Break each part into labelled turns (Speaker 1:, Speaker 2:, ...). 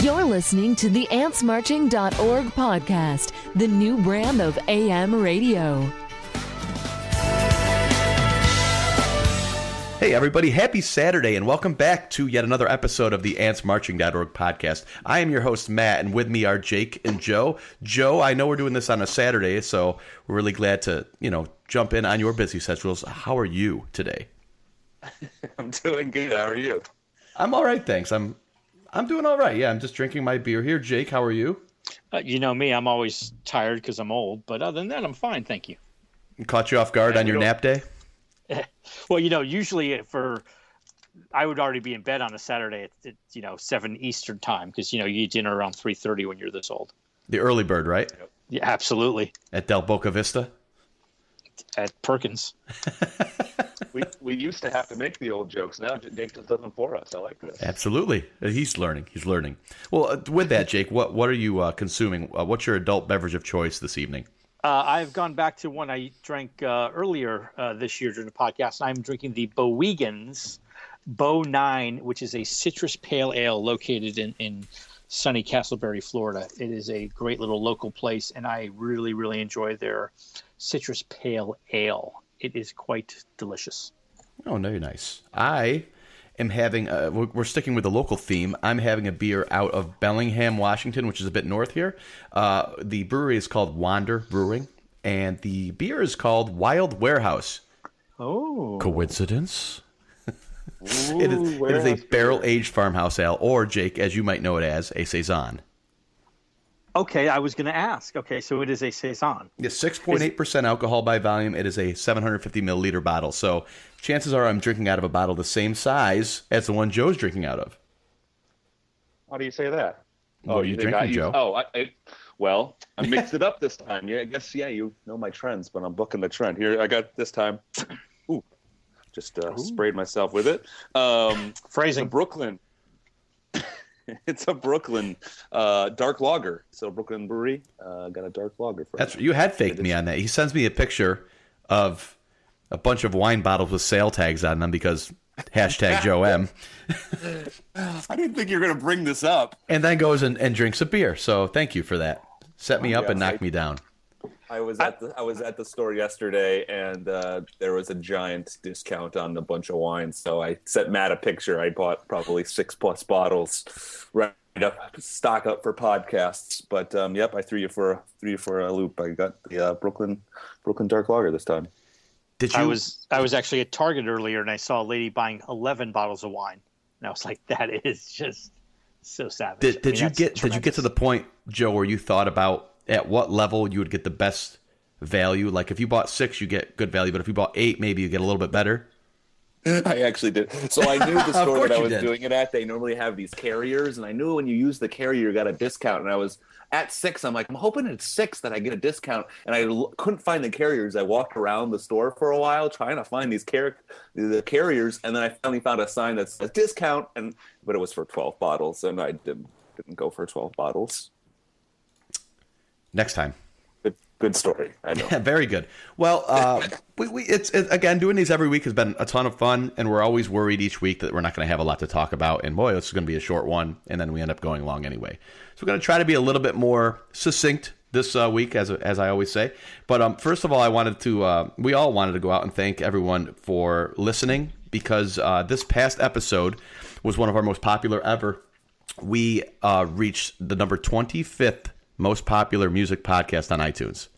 Speaker 1: You're listening to the AntsMarching.org podcast, the new brand of AM radio.
Speaker 2: Hey, everybody, happy Saturday, and welcome back to yet another episode of the AntsMarching.org podcast. I am your host, Matt, and with me are Jake and Joe. Joe, I know we're doing this on a Saturday, so we're really glad to, you know, jump in on your busy schedules. How are you today?
Speaker 3: I'm doing good. How are you?
Speaker 2: I'm all right, thanks. I'm I'm doing all right. Yeah, I'm just drinking my beer here. Jake, how are you?
Speaker 4: Uh, you know me, I'm always tired because I'm old, but other than that, I'm fine. Thank you.
Speaker 2: Caught you off guard
Speaker 4: Yeah,
Speaker 2: on your nap day?
Speaker 4: Well, you know, usually for I would already be in bed on a Saturday at, at you know seven Eastern time because you know you eat dinner around three thirty when you're this old.
Speaker 2: The early bird, right?
Speaker 4: Yeah, absolutely.
Speaker 2: At Del Boca Vista?
Speaker 4: At Perkins.
Speaker 3: We we used to have to make the old jokes. Now Jake just does them for us. I like this.
Speaker 2: Absolutely. He's learning. He's learning. Well, uh, with that, Jake, what what are you uh, consuming? Uh, what's your adult beverage of choice this evening?
Speaker 4: Uh, I've gone back to one I drank uh, earlier uh, this year during the podcast. I'm drinking the Bowigens Bow Nine, which is a citrus pale ale located in, in sunny Casselberry, Florida. It is a great little local place, and I really, really enjoy their citrus pale ale. It is quite delicious.
Speaker 2: Oh, very nice. I am having. Uh, we're sticking with the local theme. I'm having a beer out of Bellingham, Washington, which is a bit north here. Uh, the brewery is called Wander Brewing, and the beer is called Wild Warehouse.
Speaker 4: Oh,
Speaker 2: Coincidence? It is, it is a barrel aged farmhouse ale, or Jake, as you might know it as, a saison.
Speaker 4: Okay. I was going to ask. Okay, so it is a saison.
Speaker 2: It's six point eight percent alcohol by volume. It is a seven hundred fifty milliliter bottle. So chances are I'm drinking out of a bottle the same size as the one Joe's drinking out of.
Speaker 3: How do you say that?
Speaker 2: What are you
Speaker 3: think
Speaker 2: drinking,
Speaker 3: I-
Speaker 2: Joe?
Speaker 3: Oh, I, I, well, I mixed it up this time. Yeah, I guess yeah, you know my trends, but I'm booking the trend here. I got this time. Ooh, just uh, sprayed myself with it. Um,
Speaker 4: Phrasing.
Speaker 3: Brooklyn. it's a Brooklyn uh, dark lager. So Brooklyn Brewery uh, got a dark lager for
Speaker 2: That's you had faked me on that. He sends me a picture of a bunch of wine bottles with sale tags on them because hashtag Joe M,
Speaker 3: I didn't think you were going to bring this up.
Speaker 2: and then goes and, and drinks a beer. So thank you for that. Set me up
Speaker 3: yeah,
Speaker 2: and knocked
Speaker 3: I-
Speaker 2: me down.
Speaker 5: I was at the I was at the store yesterday, and uh, there was a giant discount on a bunch of wines. So I sent Matt a picture. I bought probably six plus bottles, right up stock up for podcasts. But um, yep, I threw you for threw you for a loop. I got the uh, Brooklyn Brooklyn Dark Lager this time.
Speaker 2: Did you?
Speaker 4: I was I was actually at Target earlier and I saw a lady buying eleven bottles of wine, and I was like, that is just so savage.
Speaker 2: Did,
Speaker 4: I mean,
Speaker 2: you
Speaker 4: that's
Speaker 2: get did you get to the point, Joe, where you thought about at what level you would get the best value? Like if you bought six, you get good value, but if you bought eight, maybe you get a little bit better.
Speaker 5: I actually did. So I knew the store that I was
Speaker 2: did.
Speaker 5: doing it at. They normally have these carriers, and I knew when you use the carrier, you got a discount. And I was at six. I'm like, I'm hoping at six that I get a discount. And I l- couldn't find the carriers. I walked around the store for a while trying to find these car- the carriers, and then I finally found a sign that says discount, and but it was for 12 bottles, and I didn't didn't go for 12 bottles.
Speaker 2: Next time.
Speaker 5: Good, good story. I know.
Speaker 2: Yeah, very good. Well, uh, we, we it's it, again doing these every week has been a ton of fun, and we're always worried each week that we're not going to have a lot to talk about. And boy, this is going to be a short one, and then we end up going long anyway. So we're going to try to be a little bit more succinct this uh, week, as as I always say. But um, first of all, I wanted to uh, we all wanted to go out and thank everyone for listening because uh, this past episode was one of our most popular ever. We uh, reached the number twenty fifth most popular music podcast on iTunes.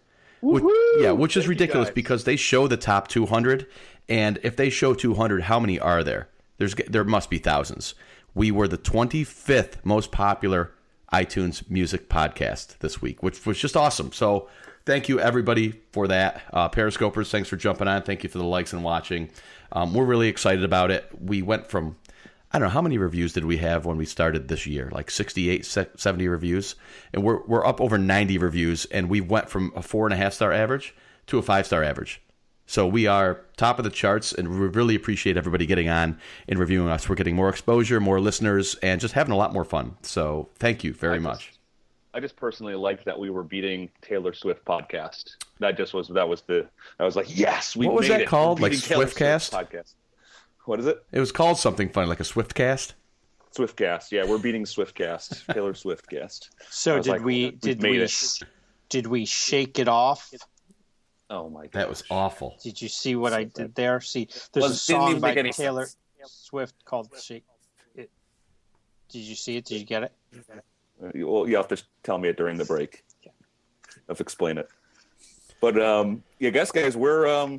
Speaker 2: Which, yeah, which is ridiculous because they show the top 200, and if they show 200, how many are there? There's there must be thousands. We were the 25th most popular iTunes music podcast this week, which was just awesome. So thank you everybody for that. Uh, Periscopers, thanks for jumping on. Thank you for the likes and watching. Um, we're really excited about it. We went from I don't know how many reviews did we have when we started this year? Like 68, 70 reviews, and we're we're up over 90 reviews, and we went from a four and a half star average to a five star average. So we are top of the charts, and we really appreciate everybody getting on and reviewing us. We're getting more exposure, more listeners, and just having a lot more fun. So thank you very
Speaker 3: I just-
Speaker 2: much.
Speaker 3: I just personally liked that we were beating Taylor Swift podcast. That just was that was the I was like, yes, we
Speaker 2: What was that
Speaker 3: it.
Speaker 2: called? Like
Speaker 3: Taylor Swift
Speaker 2: Swiftcast?
Speaker 3: podcast. What is it?
Speaker 2: It was called something funny, like a Swiftcast.
Speaker 3: Swiftcast. Yeah, we're beating Swiftcast. Taylor Swiftcast. I
Speaker 4: So did
Speaker 3: like,
Speaker 4: we? Did we?
Speaker 3: it.
Speaker 4: sh- Did we shake it off?
Speaker 3: Oh my god.
Speaker 2: That was awful.
Speaker 4: Did you see what I did there? See, there's
Speaker 5: Well,
Speaker 4: a song by Taylor
Speaker 5: sense.
Speaker 4: Swift called "Shake." It. Did you see it? Did you get it?
Speaker 3: You, well, you have to tell me it during the break. Of explain it. But um, yeah, guess guys, we're um,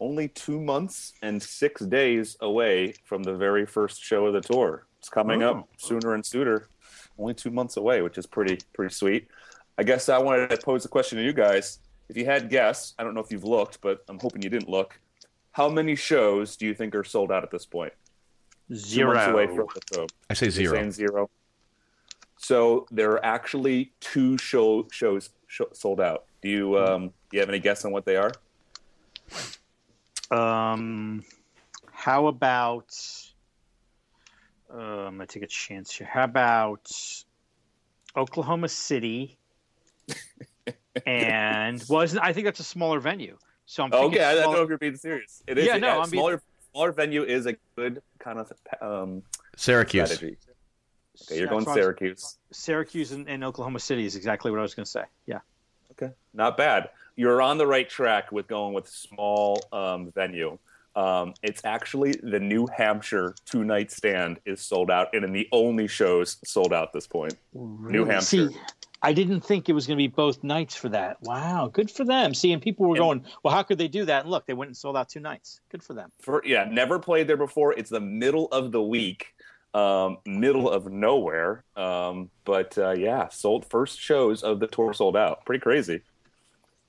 Speaker 3: only two months and six days away from the very first show of the tour. It's coming
Speaker 4: Oh.
Speaker 3: up sooner and sooner. Only two months away, which is pretty pretty sweet. I guess I wanted to pose a question to you guys. If you had guessed, I don't know if you've looked, but I'm hoping you didn't look. How many shows do you think are sold out at this point? Two away from
Speaker 4: Zero.
Speaker 3: the show.
Speaker 2: I say
Speaker 3: You're
Speaker 2: zero.
Speaker 3: zero. So there are actually two show shows sh- sold out. Do you um, do you have any guess on what they are?
Speaker 4: Um, how about? Uh, I'm gonna take a chance here. How about Oklahoma City? and was I think that's a smaller venue. So I'm thinking
Speaker 3: Okay, I don't know if you're being serious. It is.
Speaker 4: Yeah,
Speaker 3: a-
Speaker 4: no,
Speaker 3: a
Speaker 4: I'm being-
Speaker 3: smaller smaller venue is a good kind of um,
Speaker 2: Syracuse.
Speaker 3: strategy. Okay, you're going Syracuse.
Speaker 4: Syracuse and, and Oklahoma City is exactly what I was going to say. Yeah.
Speaker 3: Okay, not bad. You're on the right track with going with small um, venue. Um, it's actually the New Hampshire two night stand is sold out, and in the only shows sold out at this point. New Hampshire.
Speaker 4: See, I didn't think it was going to be both nights for that. Wow, good for them. See, and people were going, well, how could they do that? And look, they went and sold out two nights. Good for them.
Speaker 3: For yeah, never played there before. It's the middle of the week, um, middle of nowhere. Um, but uh, yeah, sold first shows of the tour sold out. Pretty crazy.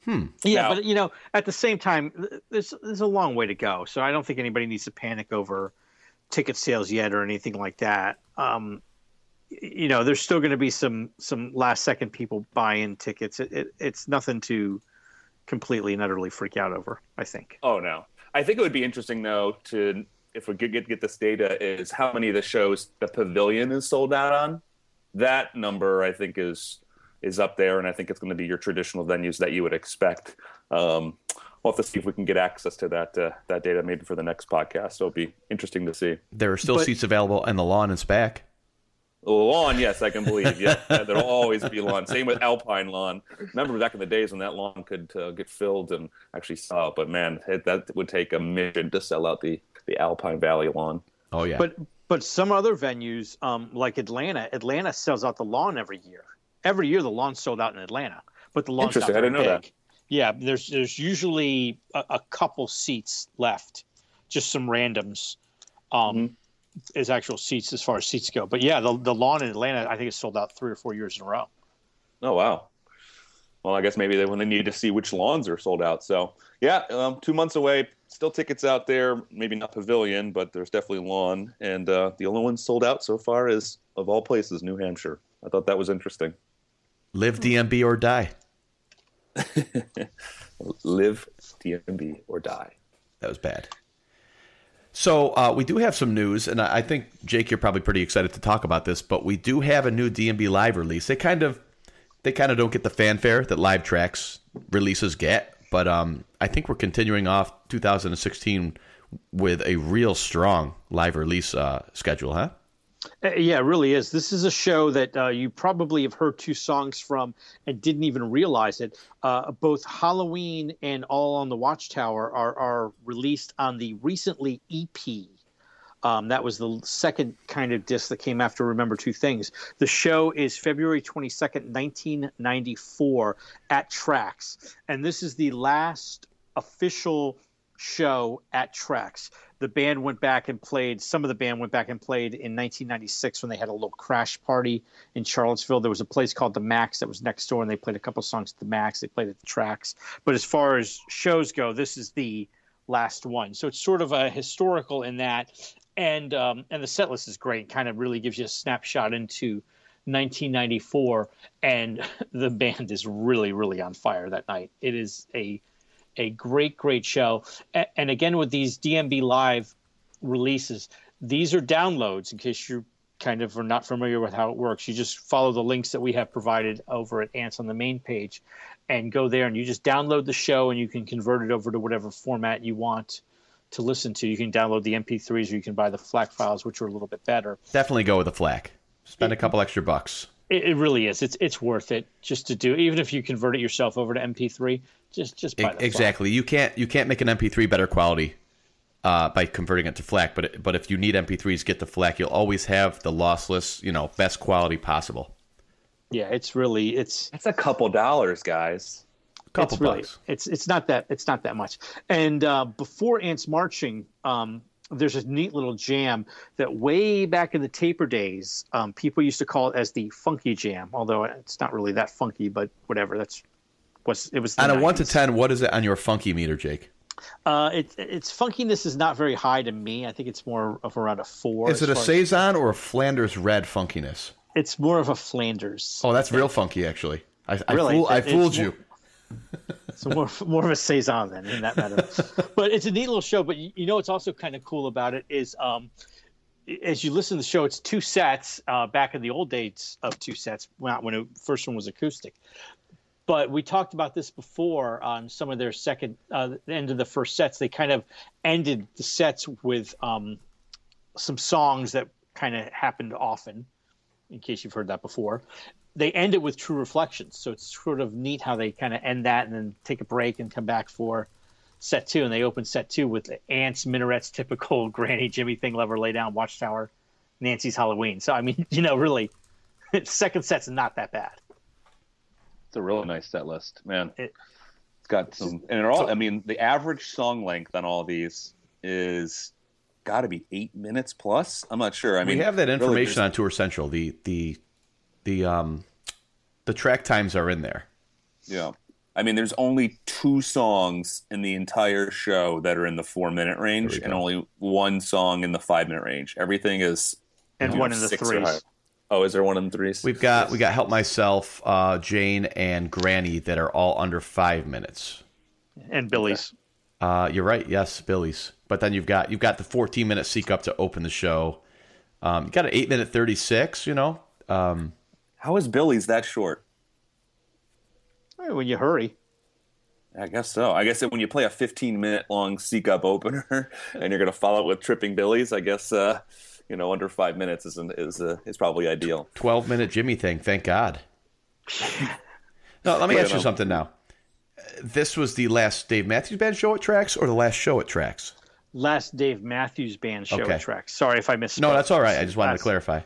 Speaker 4: Yeah,
Speaker 3: Now-
Speaker 4: but you know, at the same time, there's there's a long way to go. So I don't think anybody needs to panic over ticket sales yet or anything like that. Um, you know, there's still going to be some some last second people buying tickets. It, it, it's nothing to completely and utterly freak out over. I think.
Speaker 3: Oh no, I think it would be interesting though to if we could get get this data is how many of the shows the pavilion is sold out on. That number I think is is up there, and I think it's going to be your traditional venues that you would expect. Um, we'll have to see if we can get access to that uh, that data maybe for the next podcast. So it'll be interesting to see.
Speaker 2: There are still
Speaker 4: But-
Speaker 2: seats available and the lawn and SPAC.
Speaker 3: Lawn, yes, I can believe. Yeah, yeah, there'll always be lawn. Same with Alpine lawn. Remember back in the days when that lawn could uh, get filled and actually sell. But man, it, that would take a mission to sell out the the Alpine Valley lawn.
Speaker 2: Oh yeah.
Speaker 4: But but some other venues, um, like Atlanta, Atlanta sells out the lawn every year. Every year, the lawn's sold out in Atlanta, but the lawn's
Speaker 3: Interesting. I didn't know
Speaker 4: big.
Speaker 3: that.
Speaker 4: Yeah, there's there's usually a, a couple seats left, just some randoms, um,
Speaker 3: Mm-hmm.
Speaker 4: as actual seats as far as seats go. But yeah, the the lawn in Atlanta, I think, is sold out three or four years in a row.
Speaker 3: Oh wow. Well, I guess maybe they when they need to see which lawns are sold out. So yeah, um, two months away. Still tickets out there. Maybe not pavilion, but there's definitely lawn. And uh, the only one sold out so far is of all places, New Hampshire. I thought that was interesting.
Speaker 2: Live DMB or die.
Speaker 3: Live DMB or die.
Speaker 2: That was bad. So uh, we do have some news, and I think Jake, you're probably pretty excited to talk about this. But we do have a new DMB live release. They kind of, they kind of don't get the fanfare that live tracks releases get. But um, I think we're continuing off 2016 with a real strong live release uh, schedule, huh?
Speaker 4: Uh, Yeah, it really is. This is a show that uh, you probably have heard two songs from and didn't even realize it. Uh, both Halloween and All Along the Watchtower are, are released on the recently EP. Um, that was the second kind of disc that came after Remember Two Things. The show is February 22nd, 1994 at Trax. And this is the last official show at Trax. The band went back and played, some of the band went back and played in 1996 when they had a little crash party in Charlottesville. There was a place called The Max that was next door, and they played a couple songs at The Max. They played at the Trax. But as far as shows go, this is the last one. So it's sort of a historical in that. And um, and the set list is great. Kind of really gives you a snapshot into 1994, and the band is really really on fire that night. It is a a great great show. And again with these DMB live releases, these are downloads in case you kind of are not familiar with how it works. You just follow the links that we have provided over at Ants on the main page and go there and you just download the show and you can convert it over to whatever format you want to listen to. You can download the MP3s, or you can buy the FLAC files, which are a little bit better.
Speaker 2: Definitely go with the FLAC. Spend a couple extra bucks.
Speaker 4: It, it really is. It's it's worth it just to do. Even if you convert it yourself over to MP3, just just buy the FLAC.
Speaker 2: Exactly. You can't you can't make an MP3 better quality uh, by converting it to FLAC. But but if you need MP3s, get the FLAC. You'll always have the lossless, you know, best quality possible.
Speaker 4: Yeah, it's really it's
Speaker 3: it's a couple dollars, guys.
Speaker 2: Couple
Speaker 4: it's really,
Speaker 2: bucks.
Speaker 4: It's it's not that it's not that much. And uh, before Ants Marching, um, there's a neat little jam that way back in the taper days, um, people used to call it as the funky jam. Although it's not really that funky, but whatever. That's was it was
Speaker 2: On a one to ten, what is it on your funky meter, Jake?
Speaker 4: Uh, it, its funkiness is not very high to me. I think it's more of around a four.
Speaker 2: Is it a saison or a Flanders red funkiness?
Speaker 4: It's more of a Flanders.
Speaker 2: Oh, that's real funky, actually. I, I,
Speaker 4: Really?
Speaker 2: fool, I
Speaker 4: It's
Speaker 2: fooled
Speaker 4: more-
Speaker 2: you.
Speaker 4: So more more of a saison then in that matter. but it's a neat little show. But you, you know what's also kind of cool about it is um, as you listen to the show, it's two sets. Uh, back in the old days of two sets, not when the first one was acoustic. But we talked about this before on some of their second, uh, end of the first sets. They kind of ended the sets with um, some songs that kind of happened often, in case you've heard that before. They end it with True Reflections, so it's sort of neat how they kind of end that and then take a break and come back for set two. And they open set two with Ants, Minarets, typical Granny Jimmy thing, Lover, Lay Down, Watchtower, Nancy's Halloween. So I mean, you know, really, second set's not that bad.
Speaker 3: It's a really nice set list, man.
Speaker 4: It-
Speaker 3: it's got some, and they're all. I mean, the average song length on all these is got to be eight minutes plus. I'm not sure. I mean,
Speaker 2: we have that information
Speaker 3: there's-
Speaker 2: on Tour Central. The the the um the track times are in there.
Speaker 3: Yeah. I mean, there's only two songs in the entire show that are in the four minute range, and only one song in the five minute range. Everything is
Speaker 4: And one
Speaker 3: know,
Speaker 4: in the
Speaker 3: six or
Speaker 4: threes.
Speaker 3: Higher. Oh, is there one in the threes?
Speaker 2: We've got we got Help Myself, uh, Jane, and Granny that are all under five minutes.
Speaker 4: And Billy's.
Speaker 2: Uh, you're right. Yes, Billy's. But then you've got you've got the 14 minute seek up to open the show. Um, you got an eight minute 36. You know. Um,
Speaker 3: How is Billy's that short?
Speaker 4: When you hurry.
Speaker 3: I guess so. I guess that when you play a 15 minute long seek up opener and you're going to follow it with tripping Billy's, I guess uh, you know under five minutes is is uh, is probably ideal.
Speaker 2: 12 minute Jimmy thing. Thank God. No, let me
Speaker 3: Wait,
Speaker 2: ask you
Speaker 3: no.
Speaker 2: something now. Uh, This was the last Dave Matthews Band show at Trax or the last show at Trax?
Speaker 4: Last Dave Matthews Band show
Speaker 2: Okay.
Speaker 4: Trax. Sorry if I missed.
Speaker 2: No, that's all right. I just wanted to clarify.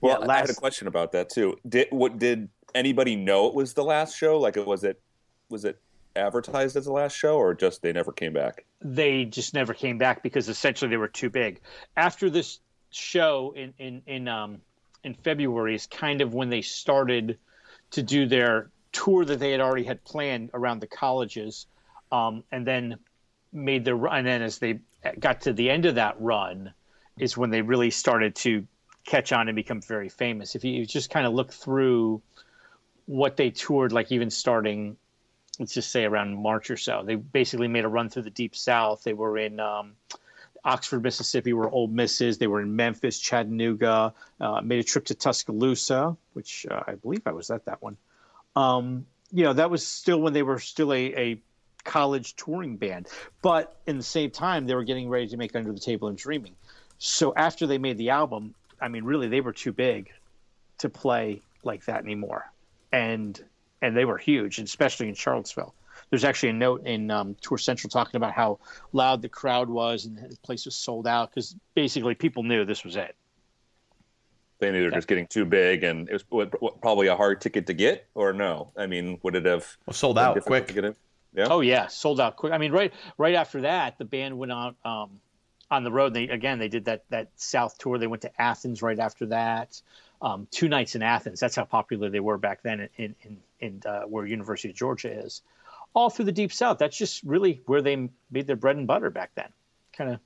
Speaker 3: Well,
Speaker 4: Yeah,
Speaker 3: I had a question about that too. Did what did anybody know it was the last show? Like, it was it was it advertised as the last show, or just they never came back?
Speaker 4: they just never came back because essentially they were too big. After this show in in in um in February is kind of when they started to do their tour that they had already had planned around the colleges, um, and then made their run. And then as they got to the end of that run, is when they really started to catch on and become very famous. If you just kind of look through what they toured, like even starting let's just say around March or so. They basically made a run through the deep south. They were in um, Oxford, Mississippi, where Ole Miss is. They were in Memphis, Chattanooga. Uh, made a trip to Tuscaloosa, which uh, I believe I was at that one. Um, you know, that was still when they were still a, a college touring band, but in the same time, they were getting ready to make Under the Table and Dreaming. So after they made the album, I mean, really, they were too big to play like that anymore, and and they were huge, especially in Charlottesville. There's actually a note in um, Tour Central talking about how loud the crowd was and the place was sold out because basically people knew this was it.
Speaker 3: They knew they were just getting too big, and it was what, what, probably a hard ticket to get, or no? I mean, would it have
Speaker 2: Well, sold out quick.
Speaker 3: to get in? Yeah.
Speaker 4: Oh yeah, sold out quick. I mean, right right after that, the band went on um, on the road. They again they did that that South tour. They went to Athens right after that. Um, two nights in Athens. That's how popular they were back then in in, in uh, where University of Georgia is. All through the deep South. That's just really where they made their bread and butter back then. Kind of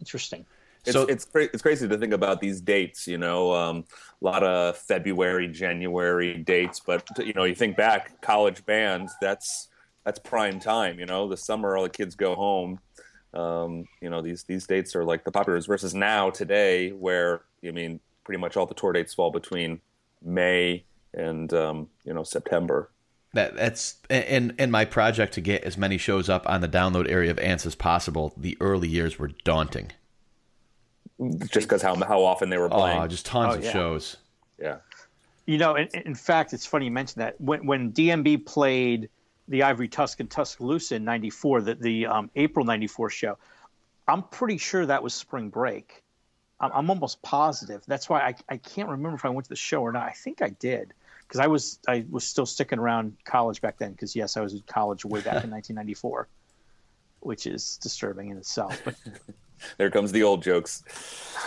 Speaker 4: interesting.
Speaker 3: It's,
Speaker 2: So-
Speaker 3: it's cra- it's crazy to think about these dates. You know, um, a lot of February, January dates, but you know, you think back, college bands. That's that's prime time. You know, the summer, all the kids go home. Um, you know, these these dates are like the populars versus now today, where I mean, pretty much all the tour dates fall between May and um, you know September.
Speaker 2: That that's in in my project to get as many shows up on the download area of Ants as possible. The early years were daunting.
Speaker 3: Just because how how often they were playing.
Speaker 2: Oh, just tons
Speaker 4: Oh,
Speaker 2: of
Speaker 4: yeah.
Speaker 2: shows.
Speaker 3: yeah.
Speaker 4: You know, in, in fact, it's funny you mentioned that when when DMB played the Ivory Tusk in Tuscaloosa in '94, the the um, April '94 show, I'm pretty sure that was spring break. I'm, I'm almost positive. That's why I, I can't remember if I went to the show or not. I think I did because I was I was still sticking around college back then. Because yes, I was in college way back in 1994, which is disturbing in itself. But
Speaker 3: There comes the old jokes.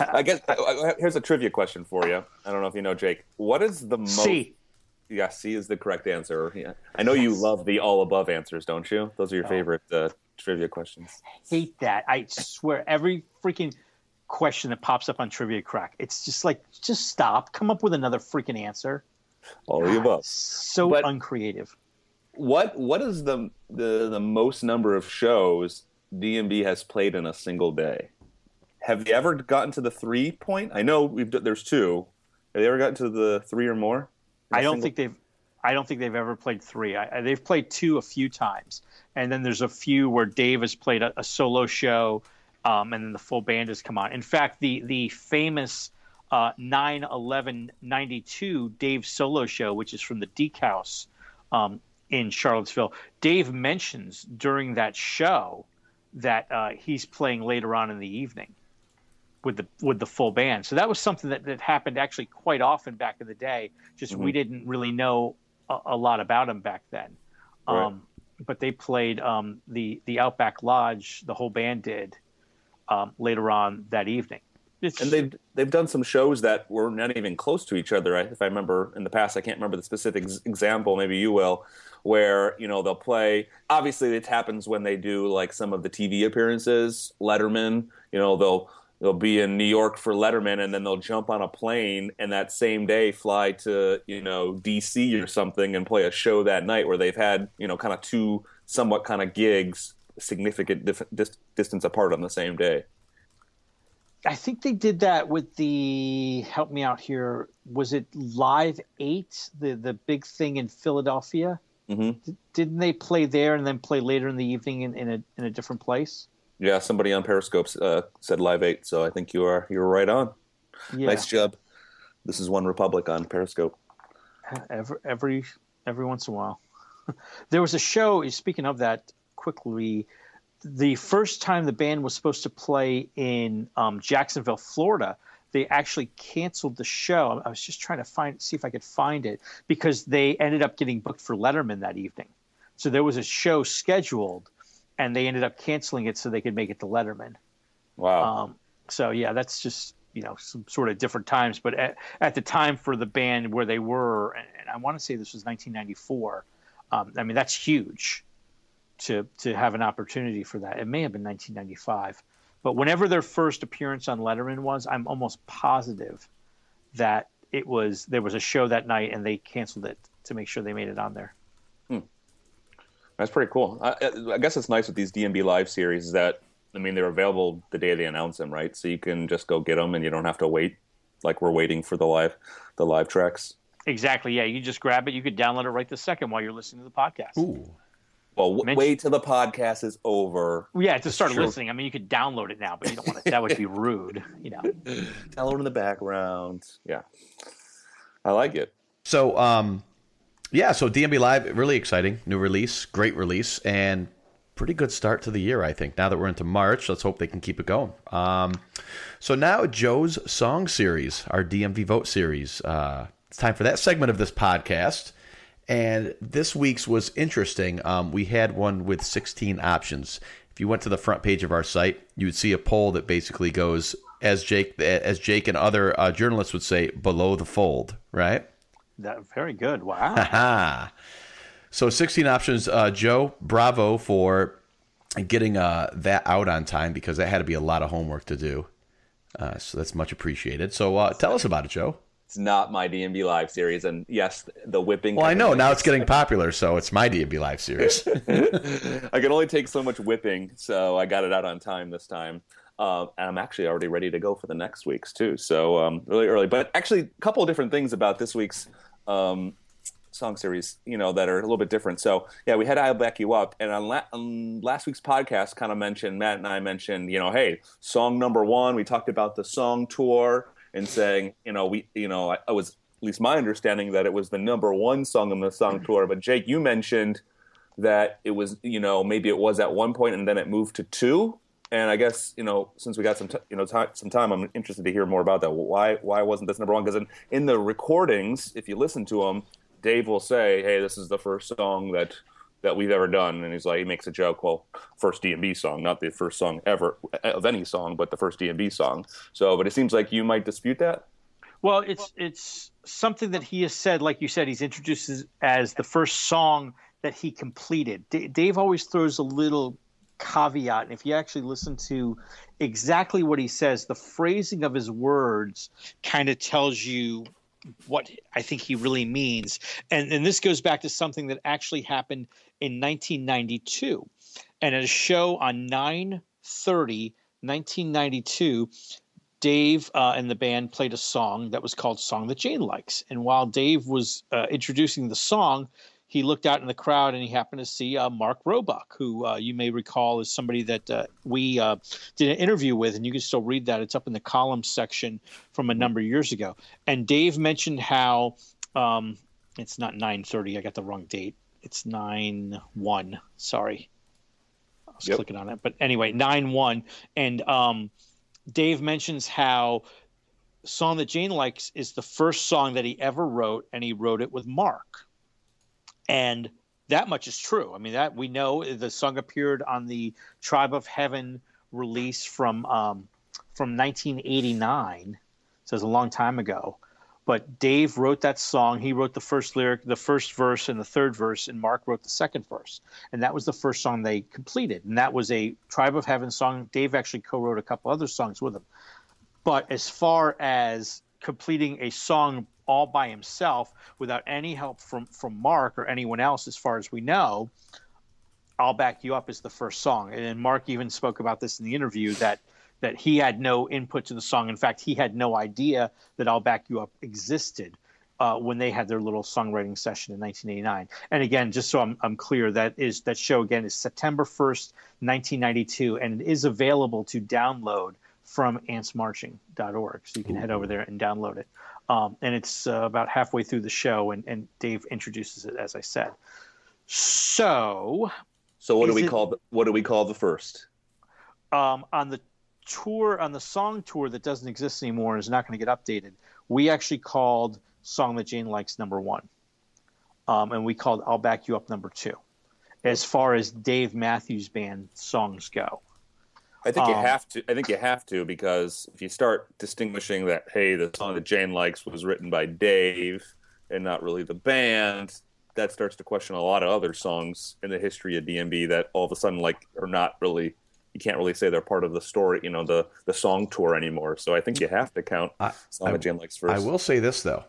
Speaker 3: I guess I- I- here's a trivia question for you. I don't know if you know, Jake. What is the most?
Speaker 4: C.
Speaker 3: Yeah, C is the correct answer. Yeah. I know you love the all above answers, don't you? Those are your favorite uh, trivia questions.
Speaker 4: hate that. I swear every freaking question that pops up on Trivia Crack, it's just like, just stop. Come up with another freaking answer.
Speaker 3: All of the above.
Speaker 4: So
Speaker 3: But-
Speaker 4: uncreative.
Speaker 3: What What is the the the most number of shows DMB has played in a single day? Have you ever gotten to the three point? I know we've there's two. Have you ever gotten to the three or more?
Speaker 4: I don't think they've. I don't think they've ever played three. I, I- they've played two a few times, and then there's a few where Dave has played a, a solo show, um, and then the full band has come on. In fact, the the famous uh, 9-11-92 Dave solo show, which is from the Deke House um, in Charlottesville, Dave mentions during that show that uh, he's playing later on in the evening with the with the full band. So that was something that, that happened actually quite often back in the day. Just we didn't really know a, a lot about him back then.
Speaker 3: Right.
Speaker 4: Um, but they played um, the the Outback Lodge. The whole band did um, later on that evening.
Speaker 3: And they've they've done some shows that were not even close to each other. If I remember in the past, I can't remember the specific example. Maybe you will, where you know they'll play. Obviously, it happens when they do like some of the TV appearances. Letterman, you know, they'll they'll be in New York for Letterman, and then they'll jump on a plane and that same day fly to you know DC or something and play a show that night where they've had you know kind of two somewhat kind of gigs significant dif- dis- distance apart on the same day.
Speaker 4: I think they did that with the help me out here. Was it Live Eight, the the big thing in Philadelphia?
Speaker 3: Mhm.
Speaker 4: D- Didn't they play there and then play later in the evening in, in a in a different place?
Speaker 3: Yeah, somebody on Periscope uh, said Live Eight, so I think you are you're right on.
Speaker 4: Yeah,
Speaker 3: Nice job. This is One Republic on Periscope.
Speaker 4: every every every once in a while. there was a show. Speaking of that, quickly, the first time the band was supposed to play in um, Jacksonville, Florida, they actually canceled the show. I was just trying to find see if I could find it because they ended up getting booked for Letterman that evening. So there was a show scheduled, and they ended up canceling it so they could make it to Letterman.
Speaker 3: Wow.
Speaker 4: Um, so yeah, that's just you know some sort of different times. But at, at the time for the band where they were, and, and I want to say this was 1994. Um, I mean that's huge to to have an opportunity for that. It may have been 1995, but whenever their first appearance on Letterman was, I'm almost positive that it was there was a show that night and they canceled it to make sure they made it on there. Hmm.
Speaker 3: That's pretty cool. I, I guess it's nice with these DMB live series is that I mean they're available the day they announce them, right? So you can just go get them and you don't have to wait like we're waiting for the live the live tracks.
Speaker 4: Exactly. Yeah, you just grab it. You could download it right this second while you're listening to the podcast.
Speaker 2: Ooh.
Speaker 3: Well, w-
Speaker 4: Mention-
Speaker 3: wait till the podcast is over.
Speaker 4: Yeah, to start
Speaker 2: true.
Speaker 4: listening. I mean, you could download it now, but you don't want to. That would be rude, you know.
Speaker 3: Download in the background. Yeah, I like it.
Speaker 2: So, um, yeah, so DMB Live, really exciting. New release, great release, and pretty good start to the year, I think. Now that we're into March, let's hope they can keep it going. Um, so now, Joe's Song Series, our DMB Vote Series. Uh, it's time for that segment of this podcast. And this week's was interesting. Um, we had one with 16 options. If you went to the front page of our site, you would see a poll that basically goes, as Jake, as Jake and other uh, journalists would say, below the fold, right?
Speaker 4: That, very good. Wow.
Speaker 2: So 16 options. Uh, Joe, bravo for getting uh, that out on time because that had to be a lot of homework to do. Uh, so that's much appreciated. So uh, tell us about it, Joe.
Speaker 3: It's not my DMB live series, and yes, the whipping.
Speaker 2: Well, I know now it's getting popular, so it's my DB Live series.
Speaker 3: I can only take so much whipping, so I got it out on time this time. Um, and I'm actually already ready to go for the next week's too. So um, really early, but actually, a couple of different things about this week's um, song series, you know, that are a little bit different. So yeah, we had "I'll Back You Up," and on, la- on last week's podcast, kind of mentioned Matt and I mentioned, you know, hey, song number one. We talked about the song tour and saying, you know, we, you know, I, I was at least my understanding that it was the number one song on the song mm-hmm. tour. But Jake, you mentioned that it was, you know, maybe it was at one point and then it moved to two. And I guess you know, since we got some, t- you know, t- some time, I'm interested to hear more about that. Why, why wasn't this number one? Because in, in the recordings, if you listen to them, Dave will say, "Hey, this is the first song that that we've ever done," and he's like, he makes a joke, "Well, first D&B song, not the first song ever of any song, but the first D&B song." So, but it seems like you might dispute that.
Speaker 4: Well, it's it's something that he has said. Like you said, he's introduced as, as the first song that he completed. D- Dave always throws a little caveat. And if you actually listen to exactly what he says, the phrasing of his words kind of tells you what I think he really means. And, and this goes back to something that actually happened in 1992. And at a show on 9 30, 1992, Dave uh, and the band played a song that was called Song That Jane Likes. And while Dave was uh, introducing the song, he looked out in the crowd and he happened to see uh, Mark Roebuck, who uh, you may recall is somebody that uh, we uh, did an interview with, and you can still read that. It's up in the columns section from a number of years ago. And Dave mentioned how um, it's not 9:30. I got the wrong date. It's 9:1. Sorry, I was
Speaker 3: Yep.
Speaker 4: clicking on it, but anyway, 9:1. And um, Dave mentions how "Song That Jane Likes" is the first song that he ever wrote, and he wrote it with Mark and that much is true. I mean, that we know the song appeared on the Tribe of Heaven release from um, from 1989, so it's a long time ago. But Dave wrote that song. He wrote the first lyric, the first verse, and the third verse, and Mark wrote the second verse. And that was the first song they completed. And that was a Tribe of Heaven song. Dave actually co-wrote a couple other songs with him. But as far as completing a song all by himself without any help from from Mark or anyone else, as far as we know, "I'll Back You Up" is the first song. And Mark even spoke about this in the interview that that he had no input to the song. In fact, he had no idea that "I'll Back You Up" existed. Uh, when they had their little songwriting session in 1989, and again, just so I'm, I'm clear, that is that show again is September 1st, 1992, and it is available to download from antsmarching.org. So you can head over there and download it. Um, and it's uh, about halfway through the show, and, and Dave introduces it, as I said. So
Speaker 3: So what do we
Speaker 4: it-
Speaker 3: call the, what do we call the first?
Speaker 4: um, on the tour, on the song tour that doesn't exist anymore and is not going to get updated, we actually called Song That Jane Likes number one. Um, and we called I'll Back You Up number two, as far as Dave Matthews Band songs go.
Speaker 3: I think you
Speaker 4: Um,
Speaker 3: have to. I think you have to because if you start distinguishing that, hey, the song that Jane likes was written by Dave and not really the band, that starts to question a lot of other songs in the history of DMB that all of a sudden like are not really. You can't really say they're part of the story, you know, the the song tour anymore. So I think you have to count
Speaker 2: I-
Speaker 3: song
Speaker 2: I-
Speaker 3: that Jane likes first.
Speaker 2: I will say this though,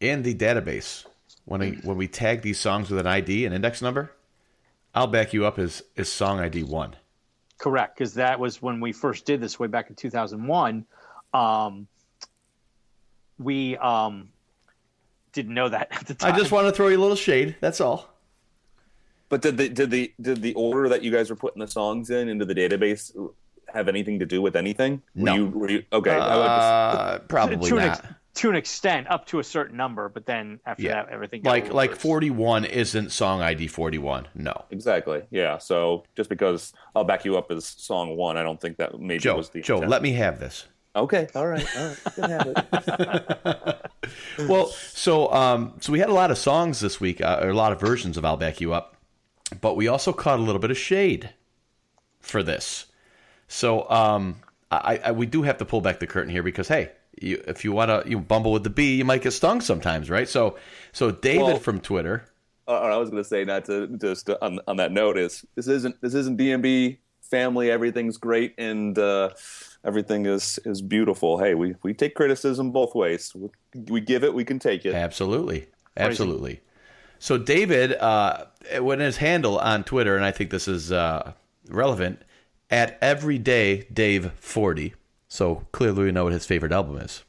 Speaker 2: in the database, when I, when we tag these songs with an ID, an index number, I'll back you up as is song ID one.
Speaker 4: Correct, because that was when we first did this way back in 2001. Um, we um, didn't know that at the time.
Speaker 2: I just want to throw you a little shade. That's all.
Speaker 3: But did the did the did the order that you guys were putting the songs in into the database have anything to do with anything? Were
Speaker 2: No.
Speaker 3: You, were you, okay. I would just-
Speaker 2: Uh, probably
Speaker 4: to an,
Speaker 2: not.
Speaker 4: ex- to an extent, up to a certain number, but then after
Speaker 2: Yeah.
Speaker 4: that, everything got
Speaker 2: Like like forty one isn't song ID forty one. No,
Speaker 3: Exactly. Yeah. So just because I'll back you up as song one, I don't think that maybe
Speaker 2: Joe.
Speaker 3: was the
Speaker 2: Joe,
Speaker 3: intent.
Speaker 2: let me have this.
Speaker 3: Okay. All right. All right. Can have it.
Speaker 2: Well, so um, so we had a lot of songs this week, uh, or a lot of versions of "I'll Back You Up," but we also caught a little bit of shade for this. So um, I, I we do have to pull back the curtain here because hey, you, if you want to you bumble with the bee, you might get stung sometimes, right? So so David
Speaker 3: Well-
Speaker 2: from Twitter,
Speaker 3: uh, I was going to say not to just on on that note is this isn't this isn't DMB family. Everything's great and uh, everything is is beautiful. Hey, we we take criticism both ways. We, we give it, we can take it.
Speaker 2: Absolutely. Absolutely. So David, uh, when his handle on Twitter, and I think this is uh, relevant, at everyday Dave forty. So clearly we know what his favorite album is.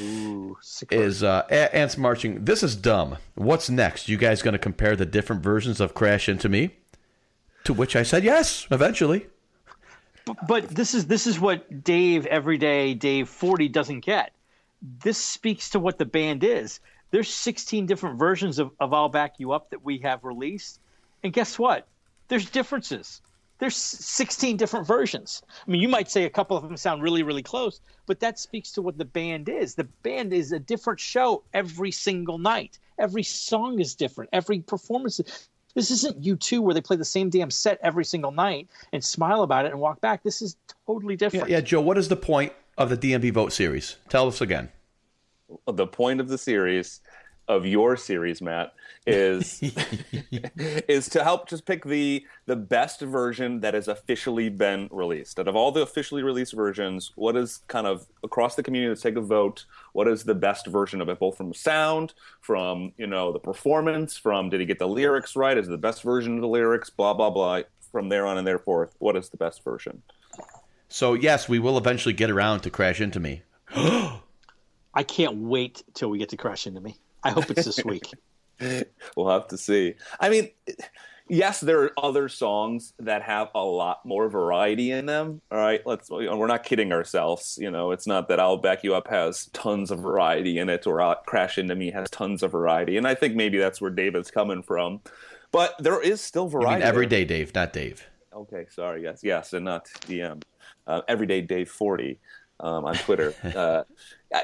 Speaker 4: Ooh,
Speaker 2: is uh, Ants Marching. This is dumb. What's next? You guys going to compare the different versions of Crash Into Me? To which I said yes, eventually.
Speaker 4: but this is this is what Dave everyday Dave 40 doesn't get. This speaks to what the band is. There's 16 different versions of, of I'll Back You Up that we have released. And guess what? There's differences. There's 16 different versions. I mean, you might say a couple of them sound really, really close, but that speaks to what the band is. The band is a different show every single night. Every song is different. Every performance. This isn't U2 where they play the same damn set every single night and smile about it and walk back. This is totally
Speaker 2: Yeah,
Speaker 4: different.
Speaker 2: yeah, Joe, what is the point of the DMB vote series? Tell us again.
Speaker 3: the point of the series of your series matt is is to help just pick the the best version that has officially been released out of all the officially released versions what is kind of across the community let's take a vote what is the best version of it both from sound from you know the performance from did he get the lyrics right is it the best version of the lyrics blah blah blah from there on and there forth what is the best version
Speaker 2: So, yes, we will eventually get around to Crash Into Me.
Speaker 4: I can't wait till we get to Crash Into Me. I hope it's this week.
Speaker 3: we'll have to see. I mean, yes, there are other songs that have a lot more variety in them. All right, let's. We're not kidding ourselves. You know, it's not that "I'll Back You Up" has tons of variety in it, or "Crash Into Me" has tons of variety. And I think maybe that's where David's coming from. But there is still
Speaker 2: I
Speaker 3: variety.
Speaker 2: mean, every
Speaker 3: there.
Speaker 2: day, Dave, not Dave.
Speaker 3: Okay, sorry. Yes, yes, and not DM. Uh, Everyday Dave Forty um, on Twitter. uh,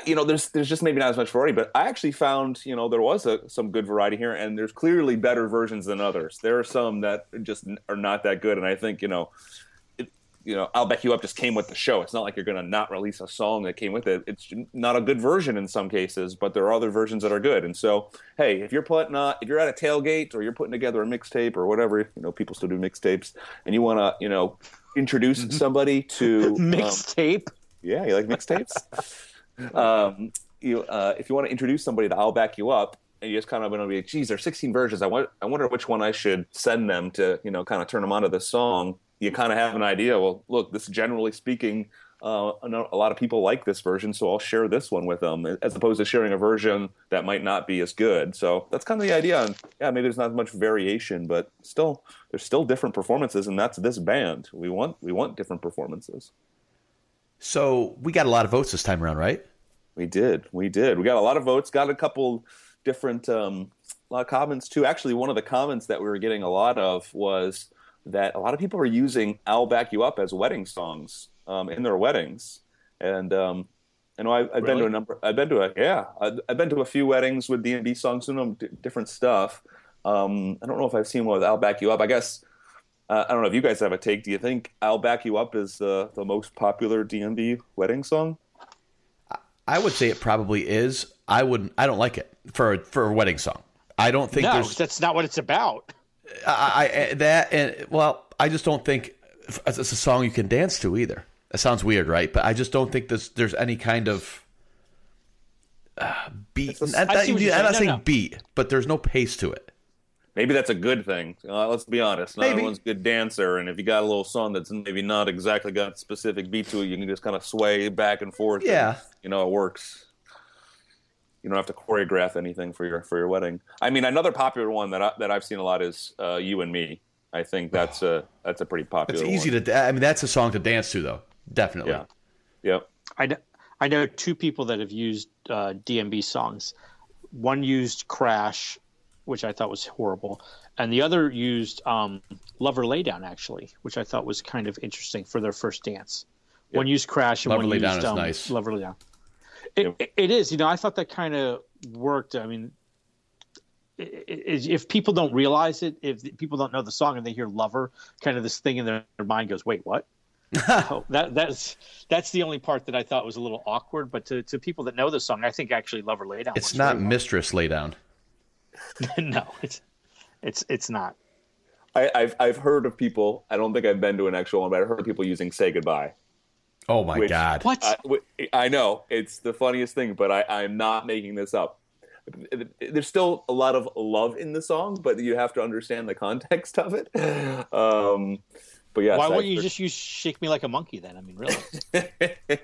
Speaker 3: you know, there's there's just maybe not as much variety, but I actually found you know there was a, some good variety here, and there's clearly better versions than others. There are some that just are not that good, and I think you know. it- You know, I'll back you up. Just came with the show. It's not like you're going to not release a song that came with it. It's not a good version in some cases, but there are other versions that are good. And so, hey, if you're putting, uh, if you're at a tailgate or you're putting together a mixtape or whatever, you know, people still do mixtapes, and you want to, you know, introduce somebody to um,
Speaker 4: Mixtape.
Speaker 3: yeah, you like mixtapes? um, you, uh, if you want to introduce somebody to I'll Back You Up, and you just kind of want to be like, geez, there's 16 versions. I, want, I wonder which one I should send them to, you know, kind of turn them onto this song. You kind of have an idea. Well, look, this generally speaking, uh, a lot of people like this version, so I'll share this one with them, as opposed to sharing a version that might not be as good. So that's kind of the idea. And yeah, maybe there's not much variation, but still, there's still different performances, and that's this band. We want we want different performances.
Speaker 2: So, we got a lot of votes this time around, right?
Speaker 3: We did. We did. We got a lot of votes. Got a couple different, um, a lot of comments too. Actually, one of the comments that we were getting a lot of was that a lot of people were using "I'll Back You Up" as wedding songs um, in their weddings, and um, I know I've, I've been to a number. I've been to a yeah. I've, I've been to a few weddings with D and B songs in them, d- different stuff. Um, I don't know if I've seen one with "I'll Back You Up." I guess. Uh, I don't know if you guys have a take. Do you think "I'll Back You Up" is the the most popular DMB wedding song?
Speaker 2: I would say it probably is. I wouldn't. I don't like it for a, for a wedding song. I don't think
Speaker 4: No,
Speaker 2: there's
Speaker 4: that's not what it's about.
Speaker 2: I, I that and well, I just don't think it's a song you can dance to either. That sounds weird, right? But I just don't think there's there's any kind of uh, beat.
Speaker 3: It's a-
Speaker 2: I'm
Speaker 4: I
Speaker 2: not,
Speaker 4: see what you're
Speaker 2: I'm not
Speaker 4: saying.
Speaker 2: saying
Speaker 4: No, no.
Speaker 2: beat, but there's no pace to it.
Speaker 3: Maybe that's a good thing. Uh, let's be honest. Not
Speaker 2: Maybe.
Speaker 3: everyone's a good dancer, and if you got a little song that's maybe not exactly got specific beat to it, you can just kind of sway back and forth. and,
Speaker 2: Yeah.
Speaker 3: you know it works. You don't have to choreograph anything for your for your wedding. I mean, another popular one that I, that I've seen a lot is uh, "You and Me." I think that's a that's a pretty popular.
Speaker 2: It's easy
Speaker 3: one.
Speaker 2: to. I mean, that's a song to dance to, though. Definitely.
Speaker 3: Yeah. Yep.
Speaker 4: I, I know two people that have used uh, DMB songs. One used Crash, which I thought was horrible, and the other used um, Lover Laydown, actually, which I thought was kind of interesting for their first dance. One used Crash and
Speaker 2: Lover
Speaker 4: one
Speaker 2: Lay Down
Speaker 4: used
Speaker 2: is
Speaker 4: um,
Speaker 2: nice.
Speaker 4: Lover Laydown. It,
Speaker 3: Yep.
Speaker 4: it- it is, you know, I thought that kind of worked. I mean, i- i- if people don't realize it, if people don't know the song and they hear Lover, kind of this thing in their, their mind goes, "Wait, what?" so that that's that's the only part that I thought was a little awkward. But to, to people that know the song, I think actually "Lover Lay Down."
Speaker 2: It's not Mistress Lay Down.
Speaker 4: Well. no, it's it's it's not.
Speaker 3: I, I've I've heard of people. I don't think I've been to an actual one, but I've heard of people using "Say Goodbye."
Speaker 2: Oh my
Speaker 3: Which-
Speaker 2: God.
Speaker 4: What?
Speaker 3: I, w- I know it's the funniest thing, but I, I'm not making this up. There's still a lot of love in the song, but you have to understand the context of it. Um, but yes,
Speaker 4: Why
Speaker 3: I-
Speaker 4: wouldn't you just use "Shake Me Like a Monkey"? Then I mean, really.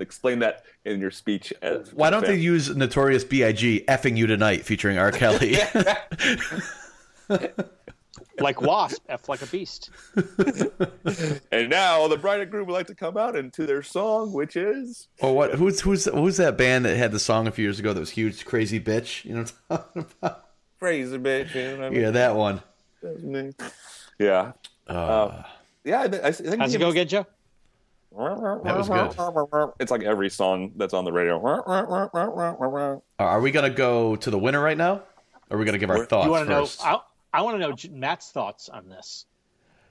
Speaker 3: explain that in your speech? as-
Speaker 2: Why don't they use Notorious B.I.G. "Effing You Tonight" featuring R. Kelly?
Speaker 4: like Wasp, F like a beast.
Speaker 3: And now the bride and groom would like to come out into their song, which is
Speaker 2: oh, what? Who's who's who's that band that had the song a few years ago that was huge? Crazy bitch. You know what I'm talking about?
Speaker 3: "Crazy Bitch." you know what I mean?
Speaker 2: Yeah, that one.
Speaker 3: Yeah.
Speaker 2: Uh,
Speaker 3: Yeah, I I think
Speaker 4: How's it go again, Joe?
Speaker 2: That was
Speaker 3: good. It's like every song that's on the radio.
Speaker 2: are we gonna go to the winner right now? Or are we gonna give our thoughts
Speaker 4: You want to know? I, I want to know Matt's thoughts on this.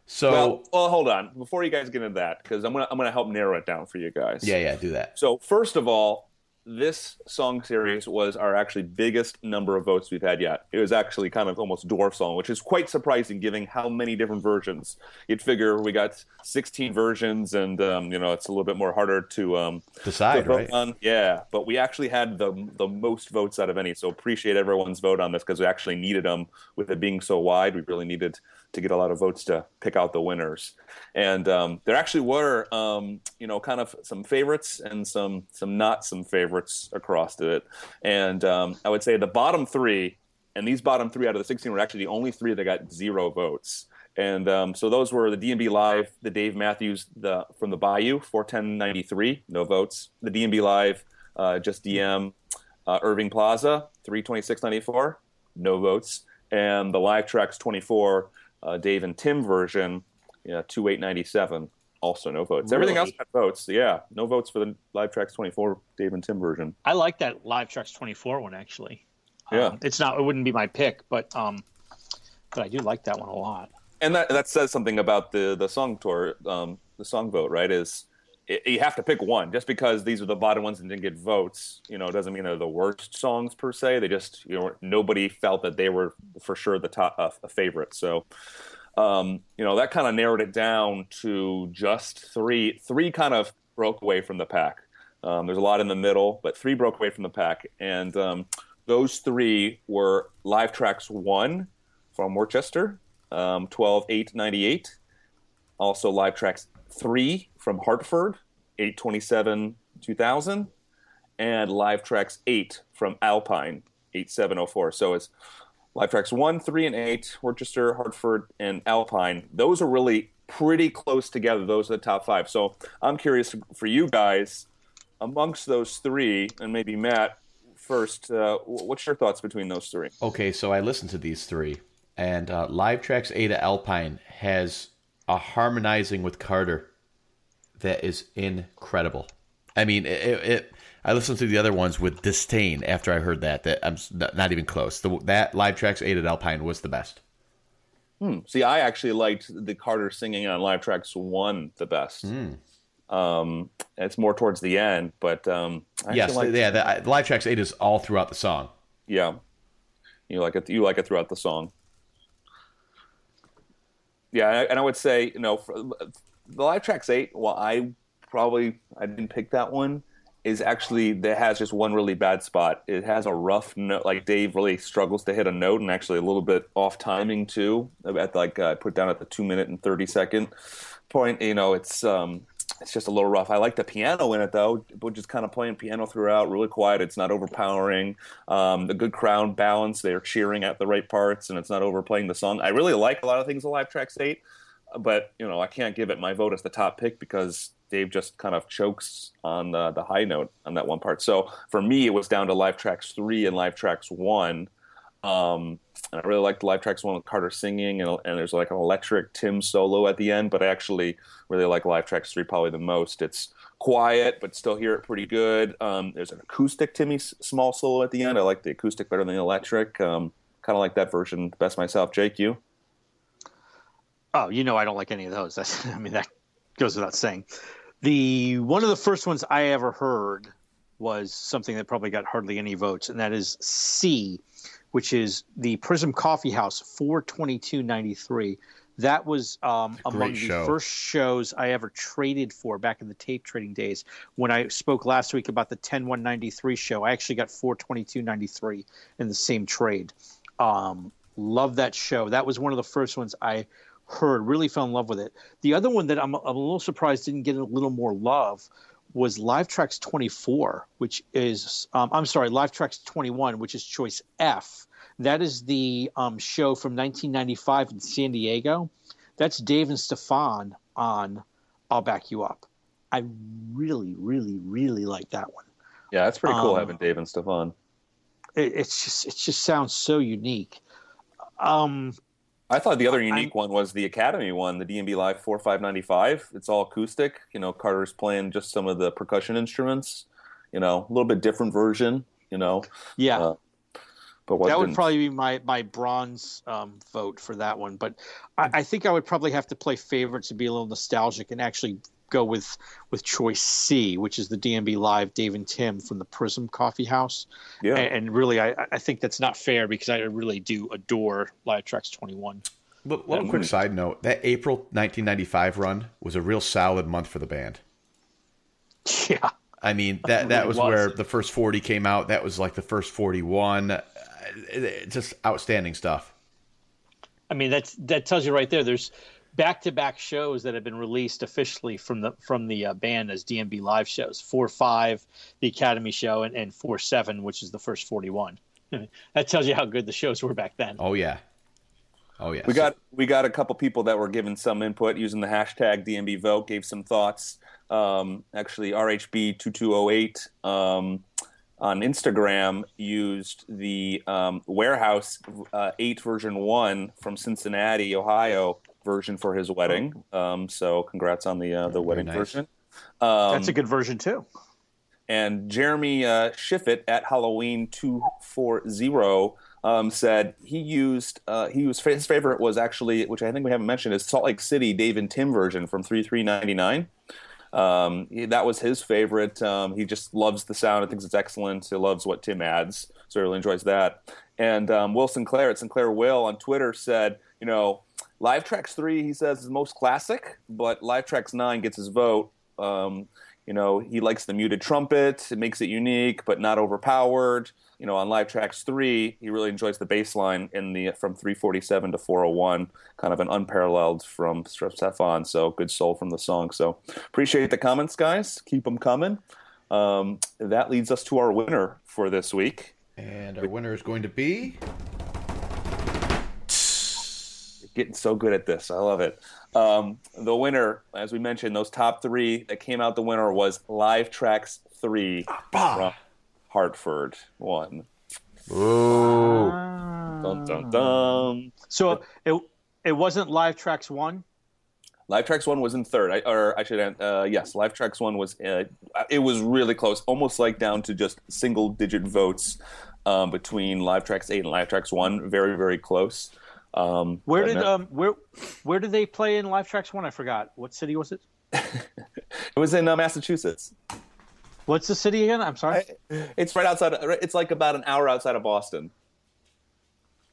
Speaker 2: so
Speaker 3: Well, well, hold on before you guys get into that because I'm gonna I'm gonna help narrow it down for you guys.
Speaker 2: yeah, yeah, do that.
Speaker 3: So first of all, this song series was our actually biggest number of votes we've had yet. It was actually kind of almost dwarf song, which is quite surprising given how many different versions. You'd figure we got 16 versions, and um, you know it's a little bit more harder to um, to
Speaker 2: Decide,
Speaker 3: vote
Speaker 2: right?
Speaker 3: on. Yeah, but we actually had the the most votes out of any. So appreciate everyone's vote on this because we actually needed them. With it being so wide, we really needed to get a lot of votes to pick out the winners. And um, there actually were, um, you know, kind of some favorites and some some not some favorites across it. And um, I would say the bottom three, and these bottom three out of the 16 were actually the only three that got zero votes. And um, so those were the DMB Live, the Dave Matthews the from the Bayou, 41093, no votes. The DMB Live, uh, just DM, uh, Irving Plaza, 32694, no votes. And the Live Tracks 24, uh, Dave and Tim version, yeah, 2897, also no votes. Everything else
Speaker 4: Really?
Speaker 3: got votes. Yeah, no votes for the Live Tracks 24 Dave and Tim version.
Speaker 4: I like that Live Tracks 24 one actually.
Speaker 3: Yeah.
Speaker 4: Um, it's not. It wouldn't be my pick, but um, but I do like that one a lot.
Speaker 3: and that that says something about the the song tour, um, the song vote, right? Is you have to pick one. Just because these are the bottom ones and didn't get votes, you know, doesn't mean they're the worst songs per se. They just you know nobody felt that they were for sure the top uh, a favorite. So. Um, you know that kind of narrowed it down to just three. Three kind of broke away from the pack. Um, there's a lot in the middle, but three broke away from the pack, and um, those three were Live Tracks One from Worcester, um, 12 8 98. Also, Live Tracks 3 from Hartford, 827 2000, And Live Tracks 8 from Alpine, 8704. So it's Live Tracks 1, 3, and 8, Worcester, Hartford, and Alpine. Those are really pretty close together. Those are the top five. So I'm curious for you guys, amongst those three, and maybe Matt first, uh, what's your thoughts between those three?
Speaker 2: Okay, so I listened to these three, and uh, Live Tracks Ada Alpine has a harmonizing with Carter that is incredible. I mean, it, it, I listened to the other ones with disdain after I heard that. That I'm not even close. The, that Live Tracks eight at Alpine was the best.
Speaker 3: See, I actually liked the Carter singing on Live Tracks One the best. Um, it's more towards the end, but um, I
Speaker 2: yes,
Speaker 3: liked-
Speaker 2: yeah. The, the Live Tracks eight is all throughout the song.
Speaker 3: yeah, you like it. You like it throughout the song. Yeah, and I would say, you know, for, the Live Tracks Eight. Well, I probably I didn't pick that one. Is actually that has just one really bad spot. It has a rough note. Like Dave really struggles to hit a note, and actually a little bit off timing too. At like uh, put down at the two minute and thirty second point. You know, it's um, it's just a little rough. I like the piano in it though, but just kind of playing piano throughout, really quiet. It's not overpowering. Um, the good crowd balance. They're cheering at the right parts, and it's not overplaying the song. I really like a lot of things in Live Tracks Eight, but you know, I can't give it my vote as the top pick because Dave just kind of chokes on the, the high note on that one part. So for me, it was down to Live Tracks Three and Live Tracks One. Um, and I really liked Live Tracks One with Carter singing, and, and there's like an electric Tim solo at the end. But I actually really like Live Tracks Three probably the most. It's quiet, but still hear it pretty good. Um, there's an acoustic Timmy small solo at the end. I like the acoustic better than the electric. Um, kind of like that version best myself. Jake, you?
Speaker 4: Oh, you know I don't like any of those. That's, I mean that goes without saying. The one of the first ones I ever heard was something that probably got hardly any votes, and that is C, which is the Prism Coffee House 42293. That was um, among
Speaker 2: show.
Speaker 4: the first shows I ever traded for back in the tape trading days. When I spoke last week about the 10193 show, I actually got 42293 in the same trade. Um, love that show. That was one of the first ones I heard, really fell in love with it. The other one that I'm, I'm a little surprised didn't get a little more love was Live Tracks 24, which is, um, I'm sorry, Live Tracks 21, which is choice F. That is the um, show from 1995 in San Diego. That's Dave and Stefan on I'll Back You Up. I really, really, really like that one.
Speaker 3: Yeah, that's pretty cool
Speaker 4: Um,
Speaker 3: having Dave and Stefan.
Speaker 4: It, it's just, it just sounds so unique. Um,
Speaker 3: I thought the other unique one was the Academy one, the DMB Live 4595. It's all acoustic. You know, Carter's playing just some of the percussion instruments. You know, a little bit different version. You know,
Speaker 4: yeah.
Speaker 3: Uh, but what
Speaker 4: that would probably be my my bronze um, vote for that one. But I, I think I would probably have to play favorites to be a little nostalgic and actually go with with choice C, which is the DMB Live Dave and Tim from the Prism Coffee House.
Speaker 3: yeah.
Speaker 4: And, and really, I, I think that's not fair because I really do adore Live Tracks Twenty One.
Speaker 2: But one quick side note: that April 1995 run was a real solid month for the band.
Speaker 4: Yeah,
Speaker 2: I mean that that
Speaker 4: really
Speaker 2: was,
Speaker 4: was.
Speaker 2: where the first 40 came out. That was like the first 41. Uh, it- it- just outstanding stuff.
Speaker 4: I mean that's that tells you right there. There's back to back shows that have been released officially from the from the uh, band as DMB live shows. Four five, the Academy show, and, and four seven, which is the first forty one. that tells you how good the shows were back then.
Speaker 2: Oh yeah, oh yeah.
Speaker 3: We got we got a couple people that were giving some input using the hashtag DMB vote, gave some thoughts. Um, actually, RHB two two zero eight um, on Instagram used the um, Warehouse uh, eight version one from Cincinnati, Ohio version for his wedding. Um, so, congrats on the uh, the wedding
Speaker 2: nice.
Speaker 3: version. Um,
Speaker 4: That's a good version too.
Speaker 3: and Jeremy uh, Schiffit at Halloween two four zero um, said he used uh, he used his favorite was actually which I think we haven't mentioned is Salt Lake City Dave and Tim version from three three ninety nine. Um, he- that was his favorite. Um, he just loves the sound. and thinks it's excellent. He loves what Tim adds, so he really enjoys that. And um, Will Sinclair at Sinclair Will on Twitter said, you know, Live Tracks three he says is most classic, but Live Tracks nine gets his vote. Um, you know, he likes the muted trumpet. It makes it unique, but not overpowered. You know, on Live Tracks 3, he really enjoys the bass line in the from 347 to 401, kind of an unparalleled from Stefan. So good soul from the song. So appreciate the comments, guys. Keep them coming. Um, that leads us to our winner for this week.
Speaker 2: and our winner is going to be
Speaker 3: getting so good at this. I love it. Um, the winner, as we mentioned, those top three that came out the winner was Live Tracks 3 from Hartford. One.
Speaker 2: Ooh.
Speaker 3: Dun, dun, dun.
Speaker 4: So it it wasn't Live Tracks one.
Speaker 3: Live Tracks 1 was in third. I, or I should, uh, yes, Live Tracks 1 was, uh, it was really close, almost like down to just single digit votes um, between Live Tracks 8 and Live Tracks 1. Very, very close. Um,
Speaker 4: Where did
Speaker 3: no-
Speaker 4: um where where did they play in Live Tracks one? I forgot. What city was it?
Speaker 3: it was in uh, Massachusetts.
Speaker 4: What's the city again? I'm sorry.
Speaker 3: It's right outside. Of, it's like about an hour outside of Boston.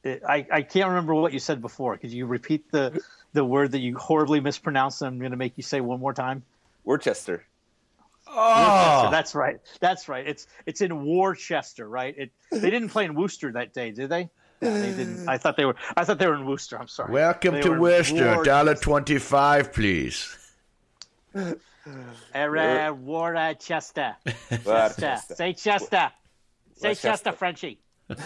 Speaker 4: I, I can't remember what you said before. Could you repeat the the word that you horribly mispronounced? I'm going to make you say one more time.
Speaker 3: Worcester.
Speaker 2: Oh,
Speaker 4: That's right. That's right. It's it's in Worcester, right? It they didn't play in Worcester that day, did they? Yeah, they didn't. I thought they were. I thought they were in Worcester. I'm sorry.
Speaker 2: welcome
Speaker 4: They
Speaker 2: to Worcester.
Speaker 4: Wor-
Speaker 2: Dollar twenty-five, please.
Speaker 4: Era Worcester. Chester.
Speaker 3: Worcester.
Speaker 4: Say Chester. Say Chester, Frenchie.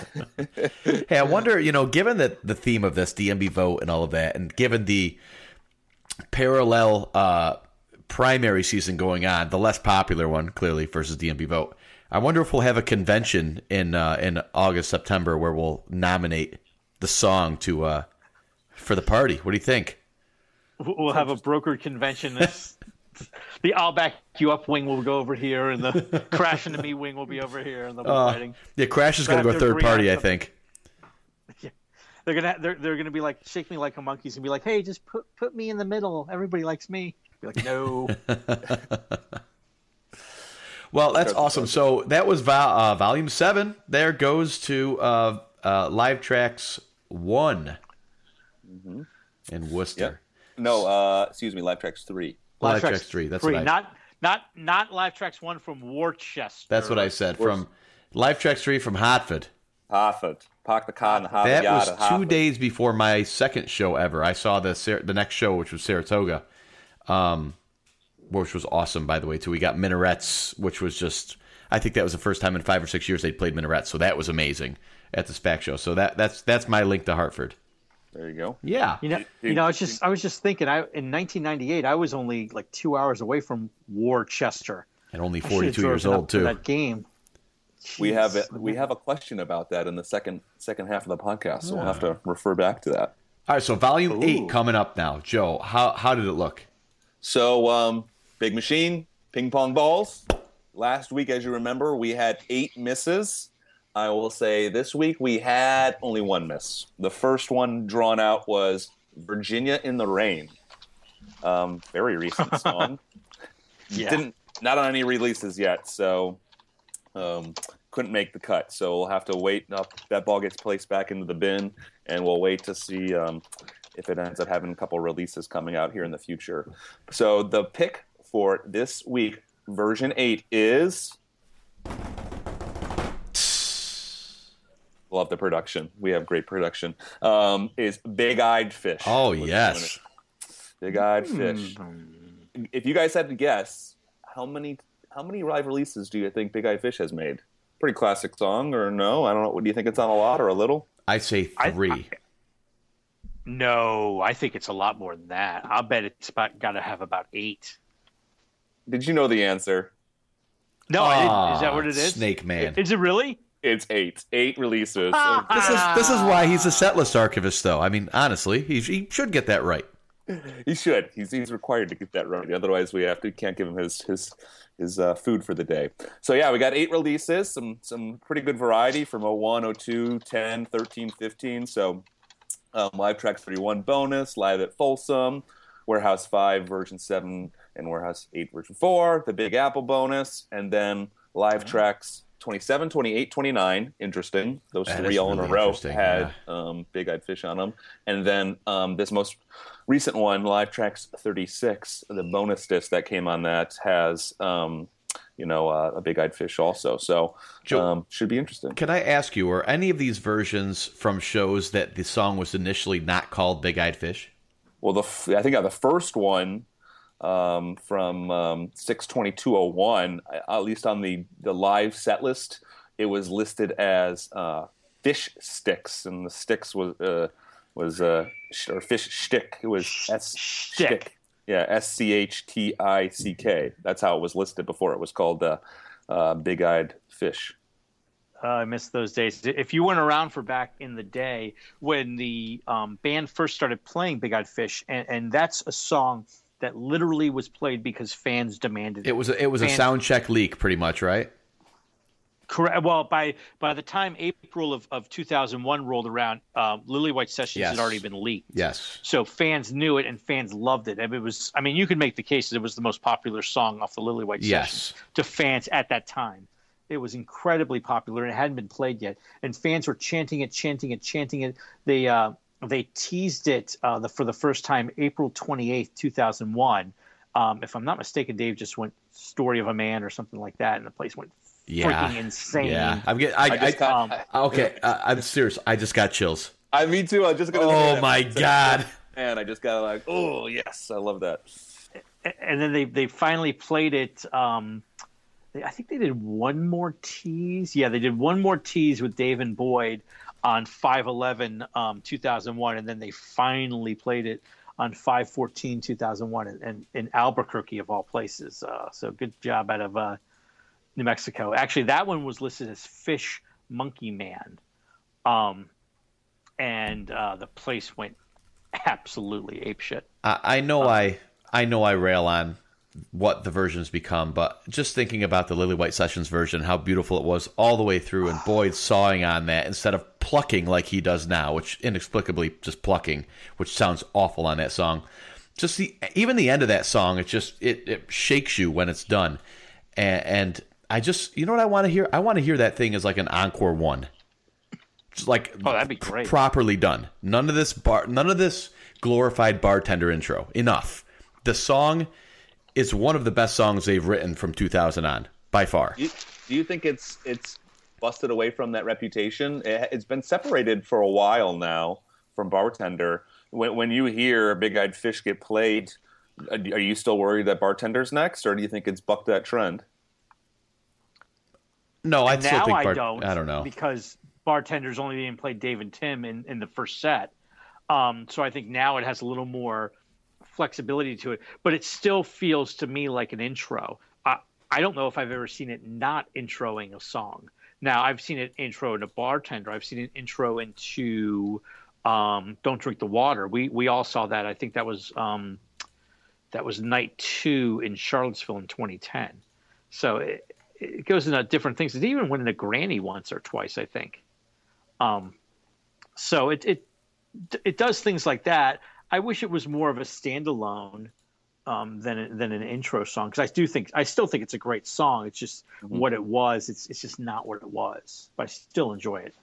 Speaker 2: Hey, I wonder, you know, given that the theme of this DMB vote and all of that, and given the parallel uh, primary season going on, the less popular one clearly versus DMB vote, I wonder if we'll have a convention in uh, in August September where we'll nominate the song to uh, for the party. What do you think?
Speaker 4: We'll have a brokered convention. The I'll back you up wing will go over here, and the crash into me wing will be over here, and be
Speaker 2: Uh,
Speaker 4: fighting.
Speaker 2: yeah, Crash is going to go third party, I think.
Speaker 4: They're gonna they're, they're gonna be like shake me like a monkeys and be like, hey, just put put me in the middle. Everybody likes me. Be like, no.
Speaker 2: Well, that's awesome. So that was vol- uh, volume seven. There goes to uh, uh, Live Tracks one in Worcester.
Speaker 3: No, uh, excuse me, Live Tracks 3.
Speaker 2: Live Tracks three. That's
Speaker 4: three.
Speaker 2: what I.
Speaker 4: Not not not live tracks one from Worcester.
Speaker 2: That's what I said. From Live Tracks three from Hartford.
Speaker 3: Hartford. Park the car in the Harvard
Speaker 2: That was two
Speaker 3: Hartford.
Speaker 2: days before my second show ever. I saw the the next show, which was Saratoga, um, which was awesome, by the way. Too, we got minarets, which was just. I think that was the first time in five or six years they'd played minarets, so that was amazing at the SPAC show. So that that's that's my link to Hartford.
Speaker 3: There you go.
Speaker 2: Yeah,
Speaker 4: You know, you know, I was just I was just thinking. I in 1998, I was only like two hours away from Worcester.
Speaker 2: and only
Speaker 4: I
Speaker 2: forty
Speaker 4: should've
Speaker 2: two years old too.
Speaker 4: That game.
Speaker 3: We have a, we have a question about that in the second second half of the podcast, so we'll have to refer back to that.
Speaker 2: All right, so volume eight coming up now. Joe, how how did it look?
Speaker 3: So, um, big machine, ping pong balls. Last week, as you remember, we had eight misses. I will say this week we had only one miss. The first one drawn out was Virginia in the Rain. Um, very recent song.
Speaker 4: Yeah.
Speaker 3: Didn't not on any releases yet, so um, couldn't make the cut. So we'll have to wait. Up that ball gets placed back into the bin, and we'll wait to see um, if it ends up having a couple releases coming out here in the future. So the pick for this week, version eight, is. Love the production. We have great production. Um, is Big Eyed Fish.
Speaker 2: Oh yes.
Speaker 3: Big Eyed Fish. If you guys had to guess, how many how many live releases do you think Big Eyed Fish has made? Pretty classic song, or no? I don't know. Do you think it's on a lot or a little?
Speaker 2: I say
Speaker 4: I-
Speaker 2: three.
Speaker 4: No, I think it's a lot more than that. I'll bet it's about got to have about eight.
Speaker 3: Did you know the answer?
Speaker 4: No, I didn't.
Speaker 2: Ah,
Speaker 4: Is that what it is?
Speaker 2: Snake Man.
Speaker 4: Is it really?
Speaker 3: It's eight. Eight releases.
Speaker 2: This is this is why he's a setlist archivist, though. I mean, honestly, he, he should get that right.
Speaker 3: he should. He's he's required to get that right. Otherwise, we have to can't give him his his his uh, food for the day. So yeah, we got eight releases. Some some pretty good variety from 01, 02, 10, 13, 15. So um, live tracks 31 bonus, live at Folsom, Warehouse 5 version 7, and Warehouse 8 version 4, the Big Apple bonus, and then live tracks 27, 28, 29. Interesting. Those
Speaker 2: That
Speaker 3: three all in a row had um, Big Eyed Fish on them. And then um, this most recent one, Live Tracks 36, the bonus disc that came on that has. Um, you know, uh, a big-eyed fish also. So,
Speaker 2: Joe-
Speaker 3: um, should be interesting.
Speaker 2: Can I ask you, are any of these versions from shows that the song was initially not called Big Eyed Fish?
Speaker 3: Well, the f- I think uh, the first one um, from um, six twenty two oh one, at least on the the live set list, it was listed as uh, fish sticks, and the sticks was uh, was uh, sh- or fish shtick. It was s
Speaker 4: Shtick.
Speaker 3: shtick. Yeah, S C H T I C K. That's how it was listed before. It was called uh, uh, Big Eyed Fish.
Speaker 4: Uh, I miss those days. If you weren't around for back in the day when the um, band first started playing Big Eyed Fish, and, and that's a song that literally was played because fans demanded
Speaker 2: It It was a, it was a
Speaker 4: Man.
Speaker 2: sound check leak, pretty much, right?
Speaker 4: Correct. Well, by by the time April of, of 2001 rolled around, um, Lillywhite Sessions
Speaker 2: Yes.
Speaker 4: had already been leaked.
Speaker 2: Yes.
Speaker 4: So fans knew it and fans loved it. And it was, I mean, you could make the case that it was the most popular song off the Lillywhite
Speaker 2: Yes.
Speaker 4: Sessions to fans at that time. It was incredibly popular and it hadn't been played yet. And fans were chanting it, chanting it, chanting it. They uh, they teased it uh, the, for the first time April 28th, 2001. Um, if I'm not mistaken, Dave just went "Story of a Man" or something like that, and the place went
Speaker 2: Yeah.
Speaker 4: freaking insane.
Speaker 2: Yeah. I'm getting. I,
Speaker 3: I
Speaker 2: I-
Speaker 3: got.
Speaker 4: Um,
Speaker 2: okay. Uh, I'm serious. I just got chills.
Speaker 3: I me too. I just gonna.
Speaker 2: Oh my god.
Speaker 3: And I just got like, oh yes, I love that.
Speaker 4: and then they they finally played it. Um, they, I think they did one more tease. Yeah, they did one more tease with Dave and Boyd on 511 um, 2001, and then they finally played it on 514 2001 and, and in Albuquerque of all places. Uh, so good job out of uh, New Mexico. Actually, that one was listed as Fish Monkey Man, um, and uh, the place went absolutely apeshit.
Speaker 2: I, I know I I know I rail on what the versions become, but just thinking about the Lillywhite Sessions version, how beautiful it was all the way through, and Boyd sawing on that instead of plucking like he does now, which inexplicably just plucking, which sounds awful on that song. Just the even the end of that song, it just it, it shakes you when it's done, and, and I just you know what I want to hear? I want to hear that thing as like an encore one. Just like
Speaker 4: Oh, that'd be great.
Speaker 2: properly done. None of this bar, none of this glorified bartender intro. Enough. The song is one of the best songs they've written from 2000 on by far.
Speaker 3: Do you, do you think it's it's busted away from that reputation. It, it's been separated for a while now from bartender. When when you hear Big Eyed Fish get played, uh, are you still worried that bartender's next, or do you think it's bucked that trend?
Speaker 2: No, I still
Speaker 4: now
Speaker 2: think
Speaker 4: I don't.
Speaker 2: I don't know.
Speaker 4: because bartender's only being played Dave and Tim in, in the first set. Um, so I think now it has a little more flexibility to it, but it still feels to me like an intro. I, I don't know if I've ever seen it not introing a song. Now I've seen it intro into bartender. I've seen it intro into um, Don't Drink the Water. We we all saw that. I think that was um, that was night two in Charlottesville in 2010. So it, it goes into different things. It even went into Granny once or twice, I think. Um, so it it it does things like that. I wish it was more of a standalone um, than than an intro song because I do think I still think it's a great song. It's just what it was. It's it's just not what it was, but I still enjoy it.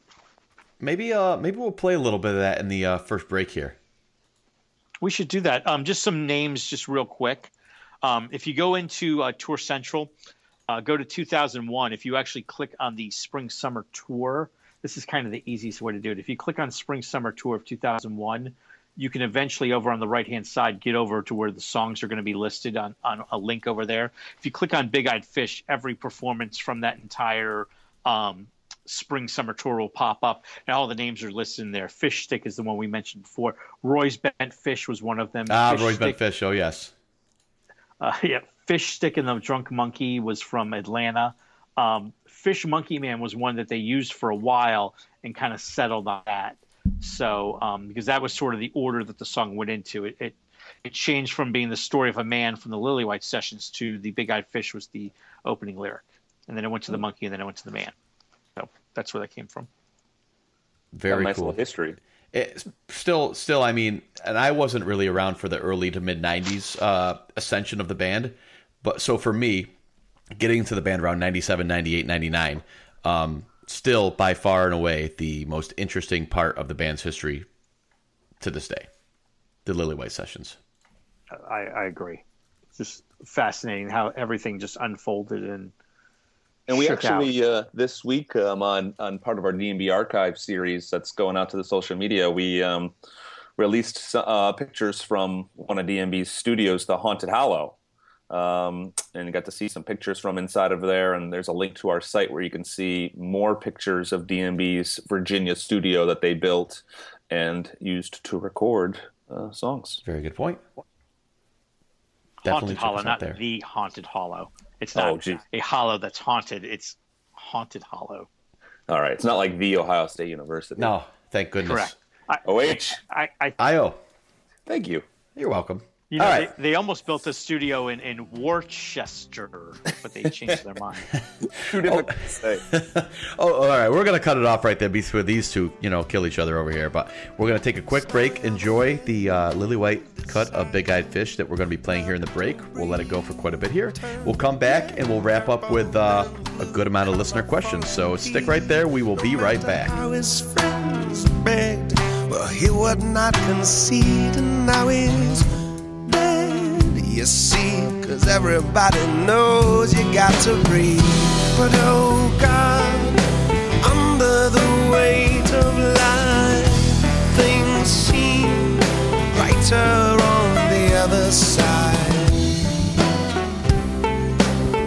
Speaker 2: Maybe uh maybe we'll play a little bit of that in the uh, first break here.
Speaker 4: We should do that. Um, just some names, just real quick. Um, if you go into uh, Tour Central, uh, go to 2001. If you actually click on the Spring Summer Tour, this is kind of the easiest way to do it. If you click on Spring Summer Tour of 2001, you can eventually over on the right hand side get over to where the songs are going to be listed on, on a link over there. If you click on Big Eyed Fish, every performance from that entire um, spring summer tour will pop up and all the names are listed in there fish stick is the one we mentioned before roy's bent fish was one of them
Speaker 2: Ah,
Speaker 4: Fish
Speaker 2: Roy's
Speaker 4: Stick-
Speaker 2: Bent Fish. Oh yes.
Speaker 4: uh, yeah, Fish Stick and the Drunk Monkey was from Atlanta. Um, Fish Monkey Man was one that they used for a while and kind of settled on that. So um, because that was sort of the order that the song went into. It, it it changed from being the story of a man from the Lillywhite sessions to the Big Eyed Fish was the opening lyric, and then it went to the monkey, and then it went to the man. So that's where that came from.
Speaker 2: Very
Speaker 3: nice
Speaker 2: cool.
Speaker 3: little history.
Speaker 2: It's still, still, I mean, and I wasn't really around for the early to mid '90s uh, ascension of the band, but so for me, getting to the band around 97, 98, 99, um, still by far and away the most interesting part of the band's history to this day, the Lillywhite sessions.
Speaker 4: I, I agree. It's just fascinating how everything just unfolded and
Speaker 3: And we actually uh, this week um, on on part of our DMB archive series that's going out to the social media, we um, released uh, pictures from one of DMB's studios, the Haunted Hollow, um, and got to see some pictures from inside of there. And there's a link to our site where you can see more pictures of DMB's Virginia studio that they built and used to record uh, songs.
Speaker 2: Very good point.
Speaker 4: haunted hollow, not
Speaker 2: there.
Speaker 4: the haunted hollow. It's
Speaker 3: Oh,
Speaker 4: not
Speaker 3: geez.
Speaker 4: a hollow that's haunted. It's haunted hollow.
Speaker 3: All right, it's not like the Ohio State University.
Speaker 2: No, thank goodness.
Speaker 4: Correct. I,
Speaker 3: OH.
Speaker 4: I, I
Speaker 2: Io,
Speaker 3: Thank you.
Speaker 2: you're welcome.
Speaker 4: You know,
Speaker 2: All right.
Speaker 4: they, they almost built a studio in, in Worcester, but they changed their mind.
Speaker 3: Too difficult to say.
Speaker 2: Oh, all right. We're gonna cut it off right there before these two, you know, kill each other over here. But we're gonna take a quick break. Enjoy the uh, Lillywhite cut of Big Eyed Fish that we're gonna be playing here in the break. We'll let it go for quite a bit here. We'll come back and we'll wrap up with uh, a good amount of listener questions. So stick right there. We will be right back.
Speaker 6: How his friends begged, but he would not concede, and now he's dead. You see, cause everybody knows you got to breathe. But oh God, under the weight of life, things seem brighter on the other side.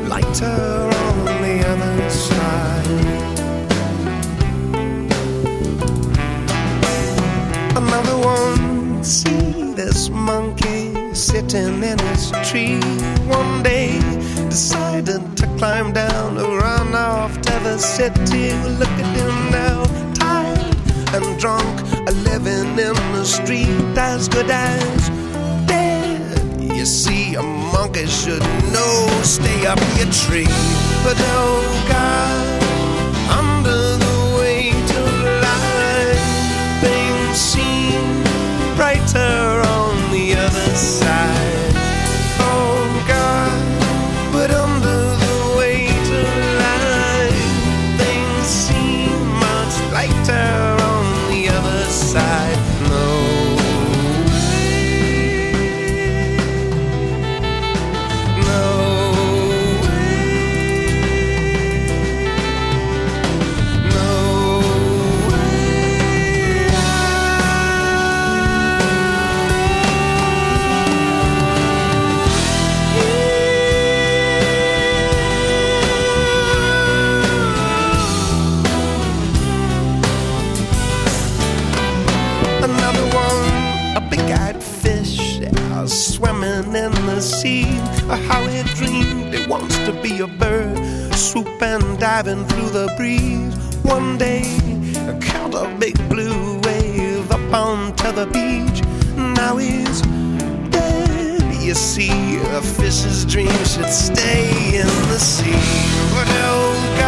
Speaker 6: Lighter on the other side. Another one, see this monkey sitting in his tree. One day decided to climb down to run off to the city. Look at him now, tired and drunk, living in the street as good as dead. You see, a monkey should know, stay up your tree. But oh God, side. Sea. How it dreamed it wants to be a bird, swoop and diving through the breeze. One day, caught a big blue wave up onto the beach. Now he's dead. You see, a fish's dream should stay in the sea. But oh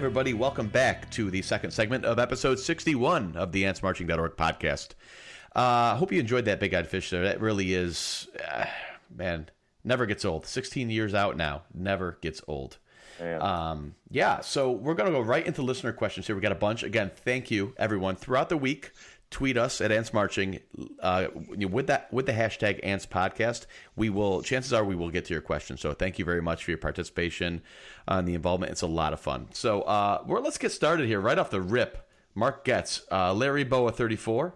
Speaker 2: everybody, welcome back to the second segment of episode 61 of the AntsMarching.org podcast. Uh, hope you enjoyed that Big Eyed Fish there. That really is, uh, man, never gets old. 16 years out now, never gets old. Um, yeah, so we're going to go right into listener questions here. We got a bunch. Again, thank you, everyone. Throughout the week, tweet us at Ants Marching uh, with that with the hashtag Ants Podcast. We will. Chances are we will get to your question. So thank you very much for your participation and the involvement. It's a lot of fun. So uh, well, let's get started here right off the rip. Mark Getz, uh, Larry Boa thirty four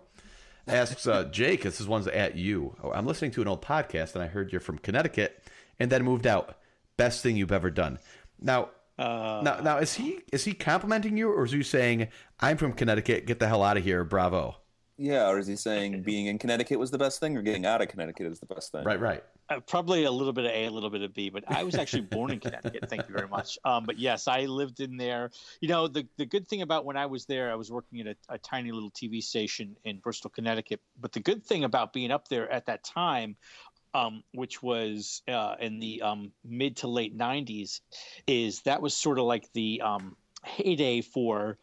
Speaker 2: asks uh, Jake. This is one's at you. Oh, I'm listening to an old podcast and I heard you're from Connecticut and then moved out. Best thing you've ever done. Now.
Speaker 4: Uh,
Speaker 2: Now, now is he is he complimenting you, or is he saying I'm from Connecticut, get the hell out of here, bravo?
Speaker 5: Yeah, or is he saying being in Connecticut was the best thing, or getting out of Connecticut is the best thing?
Speaker 2: Right, right.
Speaker 4: Uh, probably a little bit of A, a little bit of B, but I was actually born in Connecticut. Thank you very much. Um, but yes, I lived in there. You know, the the good thing about when I was there, I was working at a, a tiny little TV station in Bristol, Connecticut. But the good thing about being up there at that time, um, which was uh, in the um, mid to late '90s, is that was sort of like the um, heyday for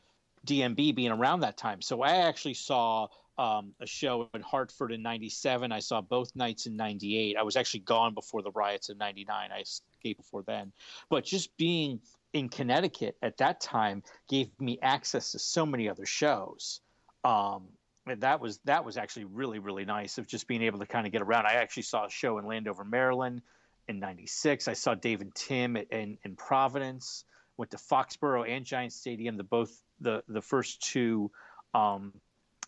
Speaker 4: DMB being around that time. So I actually saw um, a show in Hartford in '97. I saw both nights in '98. I was actually gone before the riots in '99. I escaped before then. But just being in Connecticut at that time gave me access to so many other shows. Um, and that was that was actually really really nice of just being able to kind of get around. I actually saw a show in Landover, Maryland, in '96. I saw Dave and Tim in in Providence. Went to Foxborough and Giant Stadium. The both the the first two um,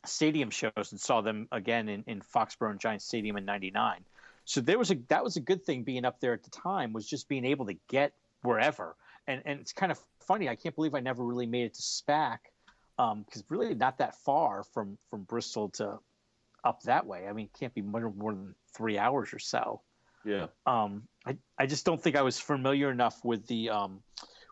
Speaker 4: stadium shows and saw them again in, in Foxborough and Giant Stadium in '99. So there was a that was a good thing being up there at the time was just being able to get wherever. And and it's kind of funny. I can't believe I never really made it to SPAC because really not that far from from Bristol to up that way. I mean, it can't be more, more than three hours or so.
Speaker 3: Yeah.
Speaker 4: Um, I, I just don't think I was familiar enough with the um,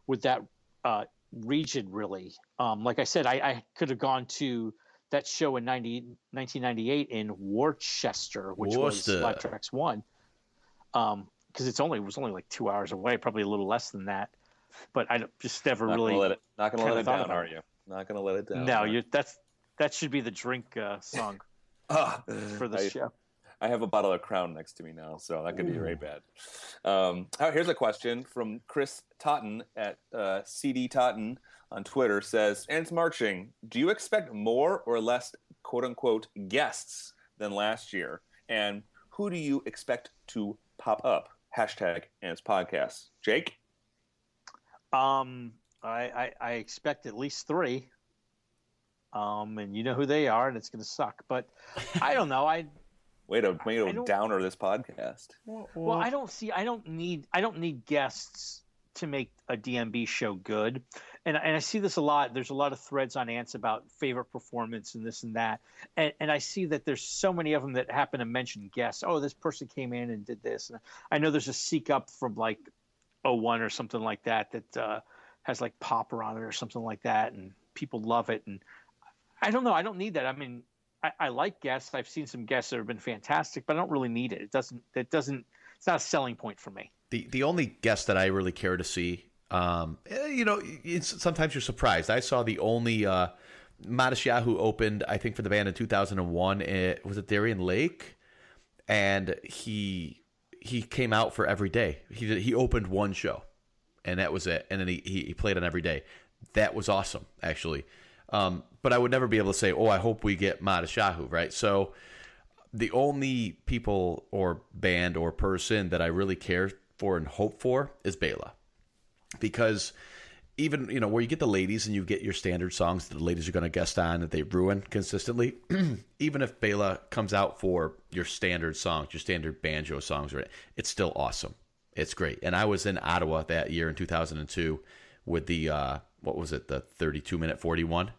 Speaker 4: with that uh, region really. Um, like I said, I, I could have gone to that show in 90, 1998 in Worcester, which
Speaker 2: Worcester.
Speaker 4: was Live Tracks One. Um, because it's only it was only like two hours away, probably a little less than that. But I just never
Speaker 3: Not
Speaker 4: really.
Speaker 3: gonna let it. Not gonna let it down, are you? Not gonna let it down.
Speaker 4: no, you that's that should be the drink uh, song
Speaker 3: Ah,
Speaker 4: for the
Speaker 3: I-
Speaker 4: show.
Speaker 3: I have a bottle of Crown next to me now, so that could be very bad. Um, oh, here's a question from Chris Totten at uh, CD Totten on Twitter. Says, "Ants marching. Do you expect more or less quote unquote guests than last year? And who do you expect to pop up?" Hashtag Ants Podcast. Jake.
Speaker 4: Um, I, I, I expect at least three. Um, and you know who they are, and it's going to suck. But I don't know. I
Speaker 3: Way to way
Speaker 4: I
Speaker 3: to downer this podcast.
Speaker 4: well, I don't see. I don't need. I don't need guests to make a DMB show good. And and I see this a lot. There's a lot of threads on Ants about favorite performance and this and that. And and I see that there's so many of them that happen to mention guests. Oh, this person came in and did this. And I know there's a seek up from like 01 or something like that that uh, has like popper on it or something like that, and people love it. And I don't know. I don't need that. I mean, I, I like guests. I've seen some guests that have been fantastic, but I don't really need it. It doesn't. It doesn't. It's not a selling point for me.
Speaker 2: The the only guest that I really care to see, um, eh, you know, sometimes you're surprised. I saw the only uh, Matisyahu opened, I think, for the band in 2001. It, was it Darien Lake? And he he came out for every day. He did, he opened one show, and that was it. And then he, he, he played on every day. That was awesome, actually. Um, but I would never be able to say, "Oh, I hope we get Matisyahu," right? So the only people or band or person that I really care for and hope for is Bela. Because even, you know, where you get the ladies and you get your standard songs that the ladies are going to guest on that they ruin consistently, even if Bela comes out for your standard songs, your standard banjo songs, right, it's still awesome. It's great. And I was in Ottawa that year in 2002 with the, uh, what was it, the 32 minute 41?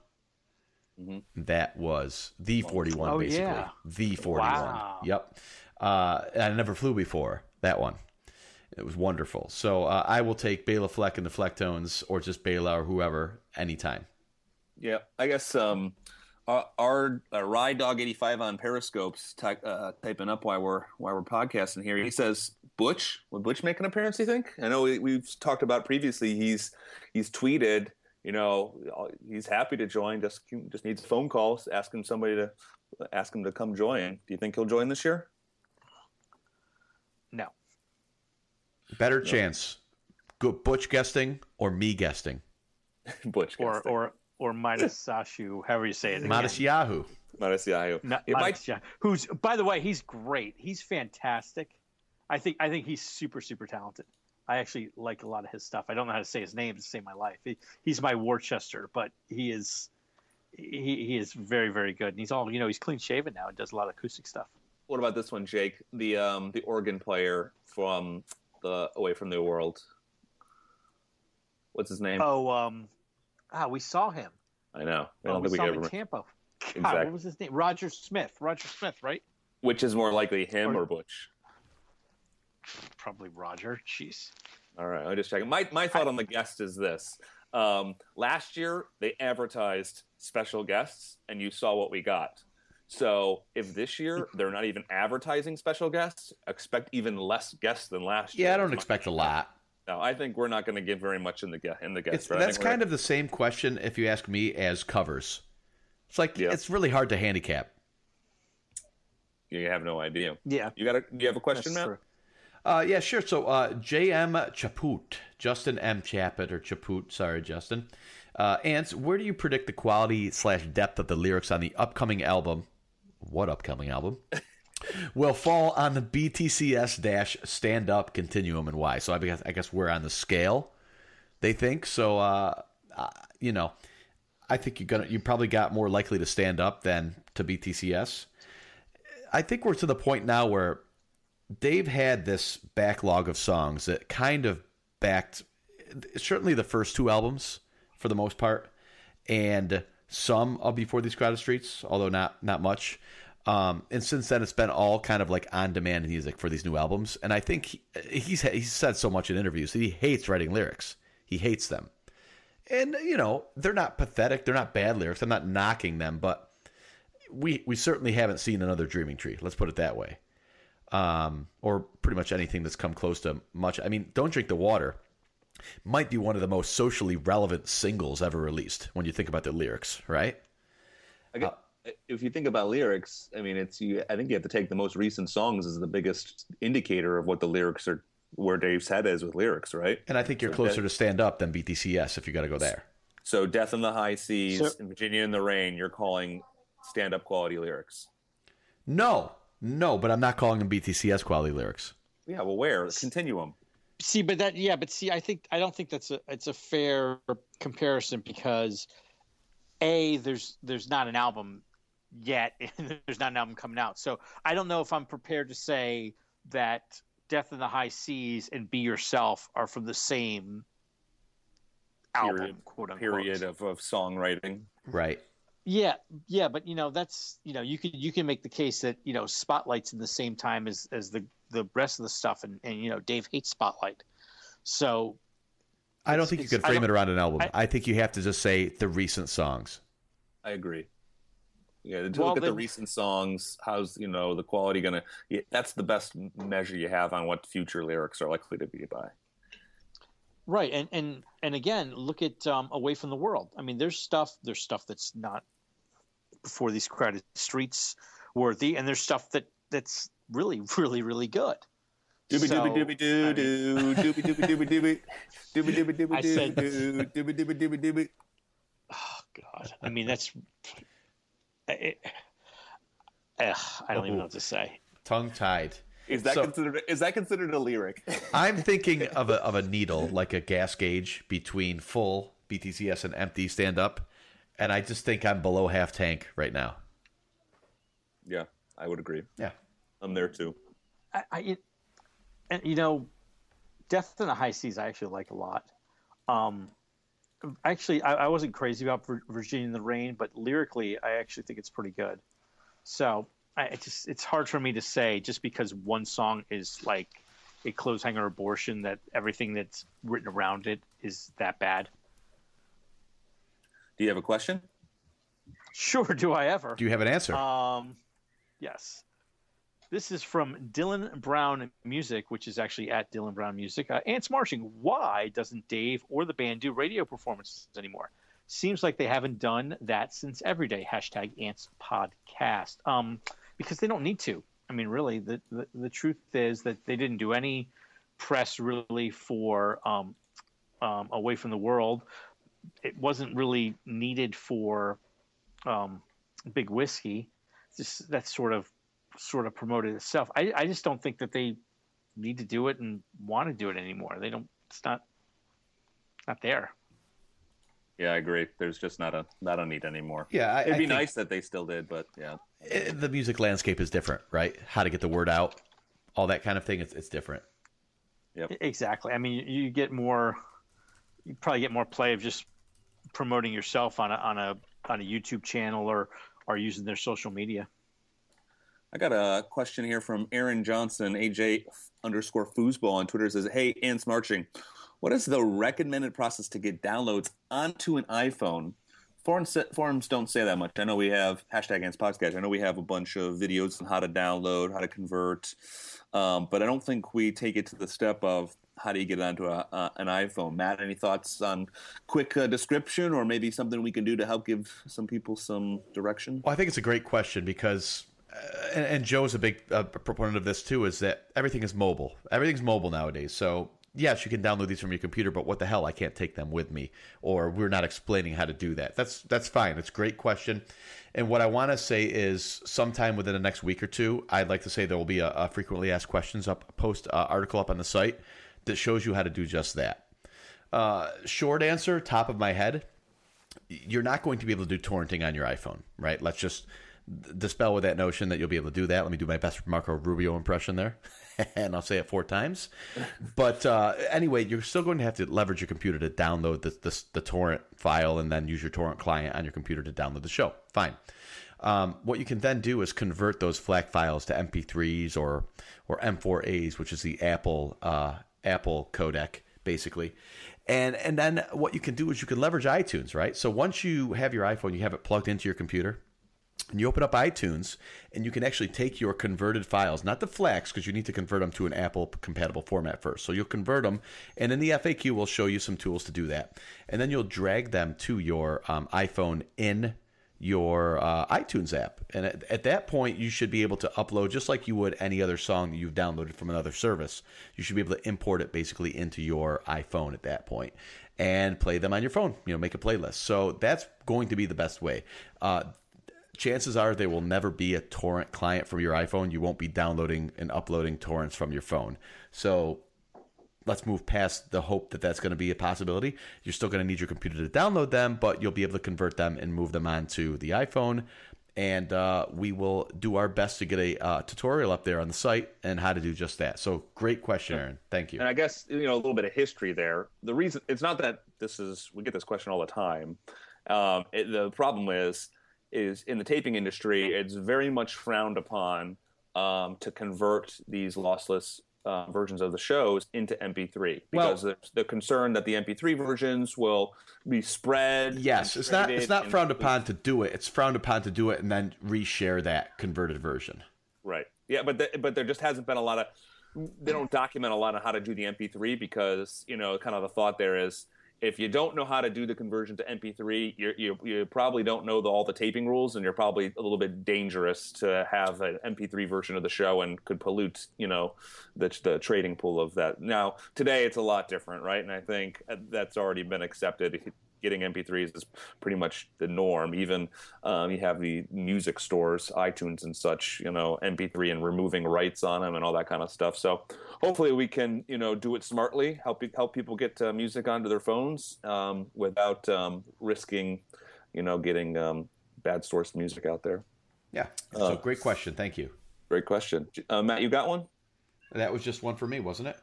Speaker 2: That was the 41,
Speaker 4: Oh,
Speaker 2: basically.
Speaker 4: yeah.
Speaker 2: The 41.
Speaker 4: Wow.
Speaker 2: Yep. Uh, I never flew before that one. It was wonderful. So uh, I will take Bela Fleck and the Flecktones or just Bela or whoever anytime.
Speaker 3: Yeah, I guess um, our, our uh, Ride Dog eighty five on Periscope's ty- uh, typing up while we're while we're podcasting here. He says Butch would Butch make an appearance? You think? I know we, we've talked about previously. He's he's tweeted. You know, uh, he's happy to join. Just just needs phone calls, asking somebody to ask him to come join. Do you think he'll join this year?
Speaker 4: No.
Speaker 2: Better chance. Go Butch guesting or me guesting.
Speaker 3: Butch
Speaker 4: Or
Speaker 3: guesting.
Speaker 4: or or Midas Sashu, however you say it. again.
Speaker 2: Matisyahu.
Speaker 3: Matisyahu.
Speaker 4: Not,
Speaker 3: It might-
Speaker 4: Midas Sashu, who's by the way, he's great. He's fantastic. I think I think he's super super talented. I actually like a lot of his stuff. I don't know how to say his name to save my life. He, he's my Worcester, but he is he, he is very very good. And he's all you know. He's clean shaven now and does a lot of acoustic stuff.
Speaker 3: What about this one, Jake? The um, the organ player from the Away from the World. What's his name?
Speaker 4: Oh, um, ah, we saw him.
Speaker 3: I know. I
Speaker 4: Oh,
Speaker 3: don't
Speaker 4: we
Speaker 3: think we
Speaker 4: saw him
Speaker 3: ever.
Speaker 4: in Tampa. God,
Speaker 3: Exactly.
Speaker 4: what was his name? Roger Smith. Roger Smith, right?
Speaker 3: Which is more likely, him
Speaker 4: Or-
Speaker 3: or Butch?
Speaker 4: Probably Roger. Jeez.
Speaker 3: All right, I'm just checking. My my thought on the guest is this: um, last year they advertised special guests, and you saw what we got. So if this year they're not even advertising special guests, expect even less guests than last year.
Speaker 2: Yeah, I don't expect a lot.
Speaker 3: No, I think we're not going to get very much in the gue- in the guests.
Speaker 2: It's,
Speaker 3: but I
Speaker 2: that's
Speaker 3: think we're-
Speaker 2: kind of the same question, if you ask me, as covers. It's like
Speaker 3: Yeah.
Speaker 2: it's really hard to handicap.
Speaker 3: you have no idea.
Speaker 4: Yeah.
Speaker 3: You got a? Do you have a question,
Speaker 4: That's
Speaker 3: Matt?
Speaker 4: true.
Speaker 2: Uh, yeah, sure. So uh, J.M. Chaput, Justin M. Chaput, or Chaput, sorry, Justin. Uh, Ants, where do you predict the quality slash depth of the lyrics on the upcoming album? What upcoming album? will fall on the BTCS dash stand up continuum and why? So I guess, I guess we're on the scale, they think. So, uh, uh, you know, I think you're gonna you probably got more likely to stand up than to BTCS. I think we're to the point now where Dave had this backlog of songs that kind of backed certainly the first two albums for the most part, and some of Before These Crowded Streets, although not not much. Um, and since then, it's been all kind of like on demand music for these new albums. And I think he, he's he's said so much in interviews that he hates writing lyrics. He hates them. And you know, they're not pathetic. They're not bad lyrics. I'm not knocking them, but we we certainly haven't seen another Dreaming Tree. Let's put it that way. Um, or pretty much anything that's come close to much. I mean, Don't Drink the Water might be one of the most socially relevant singles ever released when you think about the lyrics, right?
Speaker 3: I guess, if you think about lyrics, I mean, it's you. I think you have to take the most recent songs as the biggest indicator of what the lyrics are, where Dave's head is with lyrics, right?
Speaker 2: And I think you're closer to stand up than BTCS if you got to go there.
Speaker 3: So, "Death in the High Seas"
Speaker 4: So-
Speaker 3: and "Virginia in the Rain," you're calling stand-up quality lyrics.
Speaker 2: No, no, but I'm not calling them BTCS quality lyrics.
Speaker 3: Yeah, well, where continuum?
Speaker 4: See, but that yeah, but see, I think I don't think that's a it's a fair comparison because a there's there's not an album yet, and there's not an album coming out. So I don't know if I'm prepared to say that Death in the High Seas and Be Yourself are from the same album,
Speaker 3: Period.
Speaker 4: quote unquote.
Speaker 3: Period of, of songwriting.
Speaker 2: Right.
Speaker 4: Yeah, yeah, but you know that's you know you can you can make the case that you know Spotlight's in the same time as as the the rest of the stuff, and and you know Dave hates Spotlight, so
Speaker 2: I don't think you
Speaker 4: it's-
Speaker 2: could frame it around an album. I,
Speaker 4: I-
Speaker 2: think you have to just say the recent songs.
Speaker 3: I agree. Yeah, to
Speaker 4: Well,
Speaker 3: look at the recent songs, how's you know the quality gonna? Yeah, that's the best measure you have on what future lyrics are likely to be by.
Speaker 4: Right, and and and again, look at um, Away from the World. I mean, there's stuff there's stuff that's not before these crowded streets worthy, and there's stuff that that's really really really good.
Speaker 3: Doobie
Speaker 4: So,
Speaker 3: doobie doobie doo
Speaker 4: I
Speaker 3: doo doobie doobie doobie doobie doobie doobie doobie doo
Speaker 4: said-
Speaker 3: doo doobie doobie doobie doobie.
Speaker 4: God, I mean that's. It, ugh, I don't even know what to say.
Speaker 2: Tongue tied.
Speaker 3: Is that
Speaker 2: So-
Speaker 3: considered? Is that considered a lyric?
Speaker 2: I'm thinking of a of a needle, like a gas gauge between full BTCS and empty stand up, and I just think I'm below half tank right now.
Speaker 3: yeah, I would agree.
Speaker 2: Yeah.
Speaker 3: I'm there too.
Speaker 4: I, I and you know, Death in the High Seas I actually like a lot. Um, actually, I, I wasn't crazy about Virginia in the Rain, but lyrically, I actually think it's pretty good. So I it just it's hard for me to say just because one song is like a clothes hanger abortion that everything that's written around it is that bad.
Speaker 3: Do you have a question?
Speaker 4: Sure, do I ever?
Speaker 2: Do you have an answer?
Speaker 4: Um, yes. This is from Dylan Brown Music, which is actually at Dylan Brown Music. Uh, Ants Marching. Why doesn't Dave or the band do radio performances anymore? Seems like they haven't done that since Everyday. Hashtag Ants Podcast. Um, because they don't need to. I mean, really, the, the, the truth is that they didn't do any press really for um, um, Away from the World. It wasn't really needed for um, Big Whiskey. Just that sort of sort of promoted itself. I, I just don't think that they need to do it and want to do it anymore. They don't. It's not not there.
Speaker 3: Yeah, I agree. There's just not a not a need anymore.
Speaker 2: Yeah, I-
Speaker 3: it'd
Speaker 2: I
Speaker 3: be
Speaker 2: think-
Speaker 3: nice that they still did, but yeah,
Speaker 2: Eh, the music landscape is different, right? How to get the word out, all that kind of thing. It's, it's different. Yep.
Speaker 4: Exactly. I mean, you get more. You probably get more play of just promoting yourself on a on a on a YouTube channel or or using their social media.
Speaker 3: I got a question here from Aaron Johnson, AJ underscore foosball on Twitter says, Hey, Ants Marching, what is the recommended process to get downloads onto an iPhone? Forums, forums don't say that much. I know we have hashtag Ants Podcast. I know we have a bunch of videos on how to download, how to convert, um, but I don't think we take it to the step of how do you get it onto a, uh, an iPhone. Matt, any thoughts on quick uh, description or maybe something we can do to help give some people some direction?
Speaker 2: Well, I think it's a great question because, uh, and, and Joe's a big uh, proponent of this too, is that everything is mobile. Everything's mobile nowadays. So, yes, you can download these from your computer, but what the hell? I can't take them with me, or we're not explaining how to do that. That's that's fine. It's a great question. And what I want to say is, sometime within the next week or two, I'd like to say there will be a, a frequently asked questions up post uh, article up on the site that shows you how to do just that. Uh, short answer, top of my head, you're not going to be able to do torrenting on your iPhone, right? Let's just dispel with that notion that you'll be able to do that. Let me do my best Marco Rubio impression there, and I'll say it four times. But uh, anyway, you're still going to have to leverage your computer to download the, the, the torrent file and then use your torrent client on your computer to download the show. Fine. Um, what you can then do is convert those FLAC files to MP3s or or M4As, which is the Apple uh, Apple codec, basically. And and then what you can do is you can leverage iTunes, right? So once you have your iPhone, you have it plugged into your computer and you open up iTunes and you can actually take your converted files, not the FLACs, because you need to convert them to an Apple compatible format first. So you'll convert them, and in the FAQ, we'll show you some tools to do that. And then you'll drag them to your um, iPhone in your uh, iTunes app. And at, at, that point, you should be able to upload just like you would any other song that you've downloaded from another service. You should be able to import it basically into your iPhone at that point and play them on your phone. You know, make a playlist. So that's going to be the best way. Uh, chances are there will never be a torrent client from your iPhone. You won't be downloading and uploading torrents from your phone. So let's move past the hope that that's going to be a possibility. You're still going to need your computer to download them, but you'll be able to convert them and move them onto the iPhone. And uh, we will do our best to get a uh, tutorial up there on the site and how to do just that. So, great question, Aaron. Thank you.
Speaker 3: And I guess you know a little bit of history there. The reason it's not that this is we get this question all the time. Um, it, the problem is is in the taping industry, it's very much frowned upon um, to convert these lossless uh, versions of the shows into MP3 because well, the concern that the MP3 versions will be spread.
Speaker 2: Yes, it's not it's not frowned upon to do it. It's frowned upon to do it and then reshare that converted version.
Speaker 3: Right. Yeah, but the, but there just hasn't been a lot of they don't document a lot of how to do the MP3 because you know kind of the thought there is if you don't know how to do the conversion to MP3, you you you probably don't know the, all the taping rules, and you're probably a little bit dangerous to have an MP3 version of the show and could pollute, you know, the the trading pool of that. Now today it's a lot different, right? And I think uh, that's already been accepted getting MP3s is pretty much the norm. Even um, you have the music stores, iTunes and such, you know, MP3 and removing rights on them and all that kind of stuff. So hopefully we can, you know, do it smartly, help help people get uh, music onto their phones um, without um, risking, you know, getting um, bad sourced music out there.
Speaker 2: Yeah. So uh, great question. Thank you.
Speaker 3: Great question, uh, Matt. You got one?
Speaker 2: That was just one for me, wasn't it?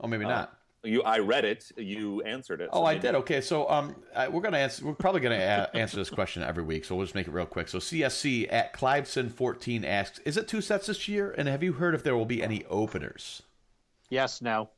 Speaker 2: Oh, maybe uh, not.
Speaker 3: You, I read it. You answered it.
Speaker 2: So oh, I did. Okay, so um, we're gonna answer. We're probably gonna a- answer this question every week. So we'll just make it real quick. So CSC at Cliveson14 asks, "Is it two sets this year? And have you heard if there will be any openers?"
Speaker 4: Yes. No.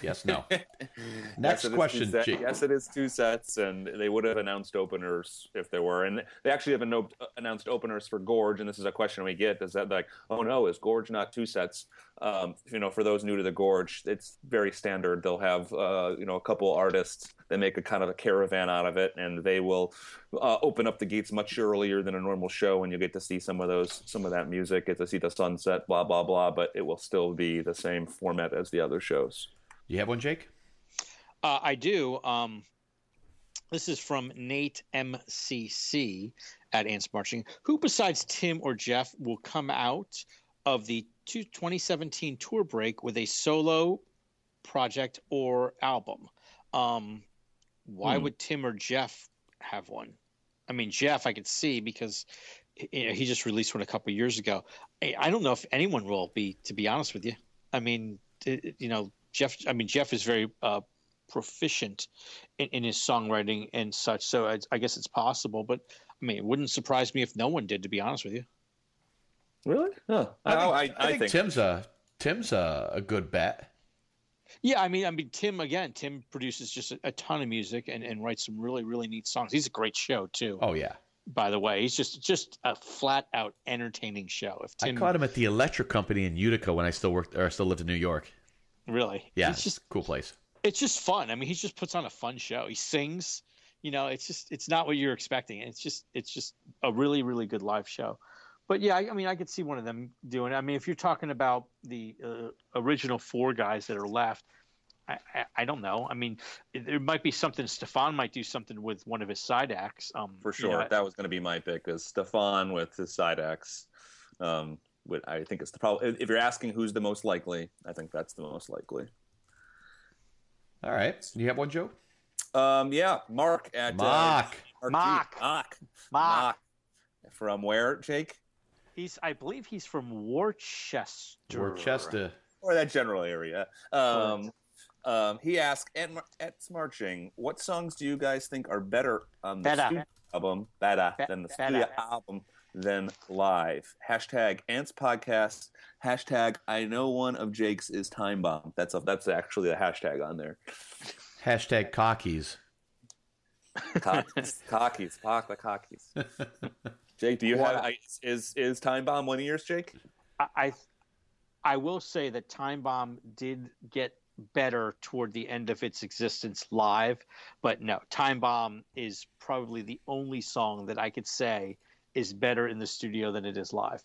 Speaker 2: Yes, no. Next yes, question.
Speaker 3: Yes, it is two sets, and they would have announced openers if there were. And they actually have no, announced openers for Gorge. And this is a question we get: Is that like, oh no, is Gorge not two sets? Um, you know, for those new to the Gorge, it's very standard. They'll have uh, you know a couple artists that make a kind of a caravan out of it, and they will uh, open up the gates much earlier than a normal show, and you get to see some of those, some of that music, get to see the sunset, blah blah blah. But it will still be the same format as the other shows.
Speaker 2: You have one, Jake?
Speaker 4: Uh, I do. Um, this is from Nate MCC at Ants Marching. Who besides Tim or Jeff will come out of the 2017 tour break with a solo project or album? Um, why hmm. would Tim or Jeff have one? I mean, Jeff, I could see because he just released one a couple years ago. I don't know if anyone will be, to be honest with you. I mean, you know, Jeff, I mean, Jeff is very uh, proficient in, in, his songwriting and such. So I, I, guess it's possible, but I mean, it wouldn't surprise me if no one did, to be honest with you.
Speaker 3: Really? Huh. I,
Speaker 2: think, I, I, I think, think, Tim's a Tim's a, a, good bet.
Speaker 4: Yeah, I mean, I mean, Tim again. Tim produces just a, a ton of music and, and writes some really, really neat songs. He's a great show too.
Speaker 2: Oh yeah.
Speaker 4: By the way, he's just just a flat out entertaining show. If Tim,
Speaker 2: I caught him at the electric company in Utica when I still worked or I still lived in New York.
Speaker 4: Really?
Speaker 2: Yeah. It's just cool place.
Speaker 4: It's just fun. I mean, he just puts on a fun show. He sings. You know, it's just it's not what you're expecting. It's just it's just a really really good live show. But yeah, I, I mean, I could see one of them doing. it. I mean, if you're talking about the uh, original four guys that are left, I, I, I, don't know. I mean, there might be something. Stefan might do something with one of his side acts. Um,
Speaker 3: For sure, yeah. that was going to be my pick. Is Stefan with his side acts. Um, I think it's the problem. If you're asking who's the most likely, I think that's the most likely.
Speaker 2: All right, Do you have one, Joe?
Speaker 3: Um, yeah, Mark at
Speaker 2: Mark.
Speaker 4: Uh, Mark.
Speaker 3: Mark. Mark. From where, Jake?
Speaker 4: He's, I believe, he's from Worcester.
Speaker 2: Worcester,
Speaker 3: or that general area. Um, um, he asked at, at Marching, what songs do you guys think are better on the better. studio album, better, better than the studio better. album? Than live. Hashtag Ants Podcast. Hashtag I know one of Jake's is Time Bomb. That's a, that's actually a hashtag on there.
Speaker 2: Hashtag cockies.
Speaker 3: Cockies, cockies, fuck the cockies. Jake, do you
Speaker 4: What-
Speaker 3: have I- is is Time Bomb one of yours, Jake?
Speaker 4: I, I I will say that Time Bomb did get better toward the end of its existence live, but no, Time Bomb is probably the only song that I could say is better in the studio than it is live.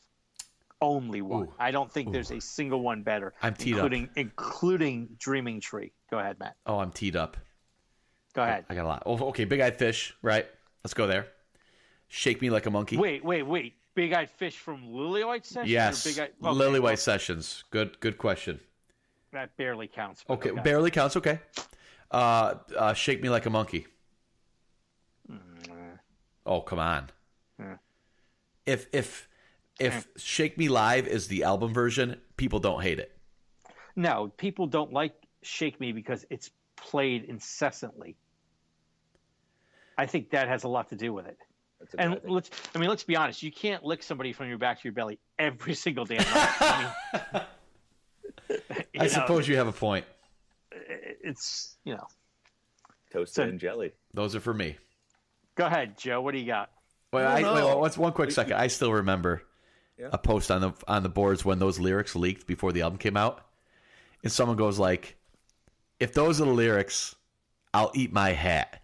Speaker 4: Only one.
Speaker 2: Ooh.
Speaker 4: I don't think there's a single one better,
Speaker 2: I'm teed up.
Speaker 4: including including Dreaming Tree. Go ahead, Matt.
Speaker 2: Oh, I'm teed up.
Speaker 4: Go ahead.
Speaker 2: I got a lot. Oh, okay, Big Eyed Fish, right? Let's go there. Shake Me Like a Monkey.
Speaker 4: Wait, wait, wait. Big Eyed Fish from Lillywhite Sessions?
Speaker 2: Yes.
Speaker 4: Big Eyed... okay,
Speaker 2: Lillywhite Sessions. Good good question.
Speaker 4: That barely counts. but
Speaker 2: Okay, barely counts. Okay. Uh, uh, Shake Me Like a Monkey. Oh, come on. If if if Shake Me Live is the album version, people don't hate it.
Speaker 4: No, people don't like Shake Me because it's played incessantly. I think that has a lot to do with it. And
Speaker 3: thing.
Speaker 4: let's I mean, let's be honest, you can't lick somebody from your back to your belly every single day. I mean, you
Speaker 2: I
Speaker 4: know,
Speaker 2: suppose you have a point.
Speaker 4: it's, you know.
Speaker 3: toasted
Speaker 4: so-
Speaker 3: and jelly.
Speaker 2: Those are for me.
Speaker 4: Go ahead, Joe. What do you got?
Speaker 2: Wait,
Speaker 3: I
Speaker 2: I, wait, what's one quick second? I still remember
Speaker 3: Yeah.
Speaker 2: a post on the on the boards when those lyrics leaked before the album came out, and someone goes like, "If those are the lyrics, I'll eat my hat."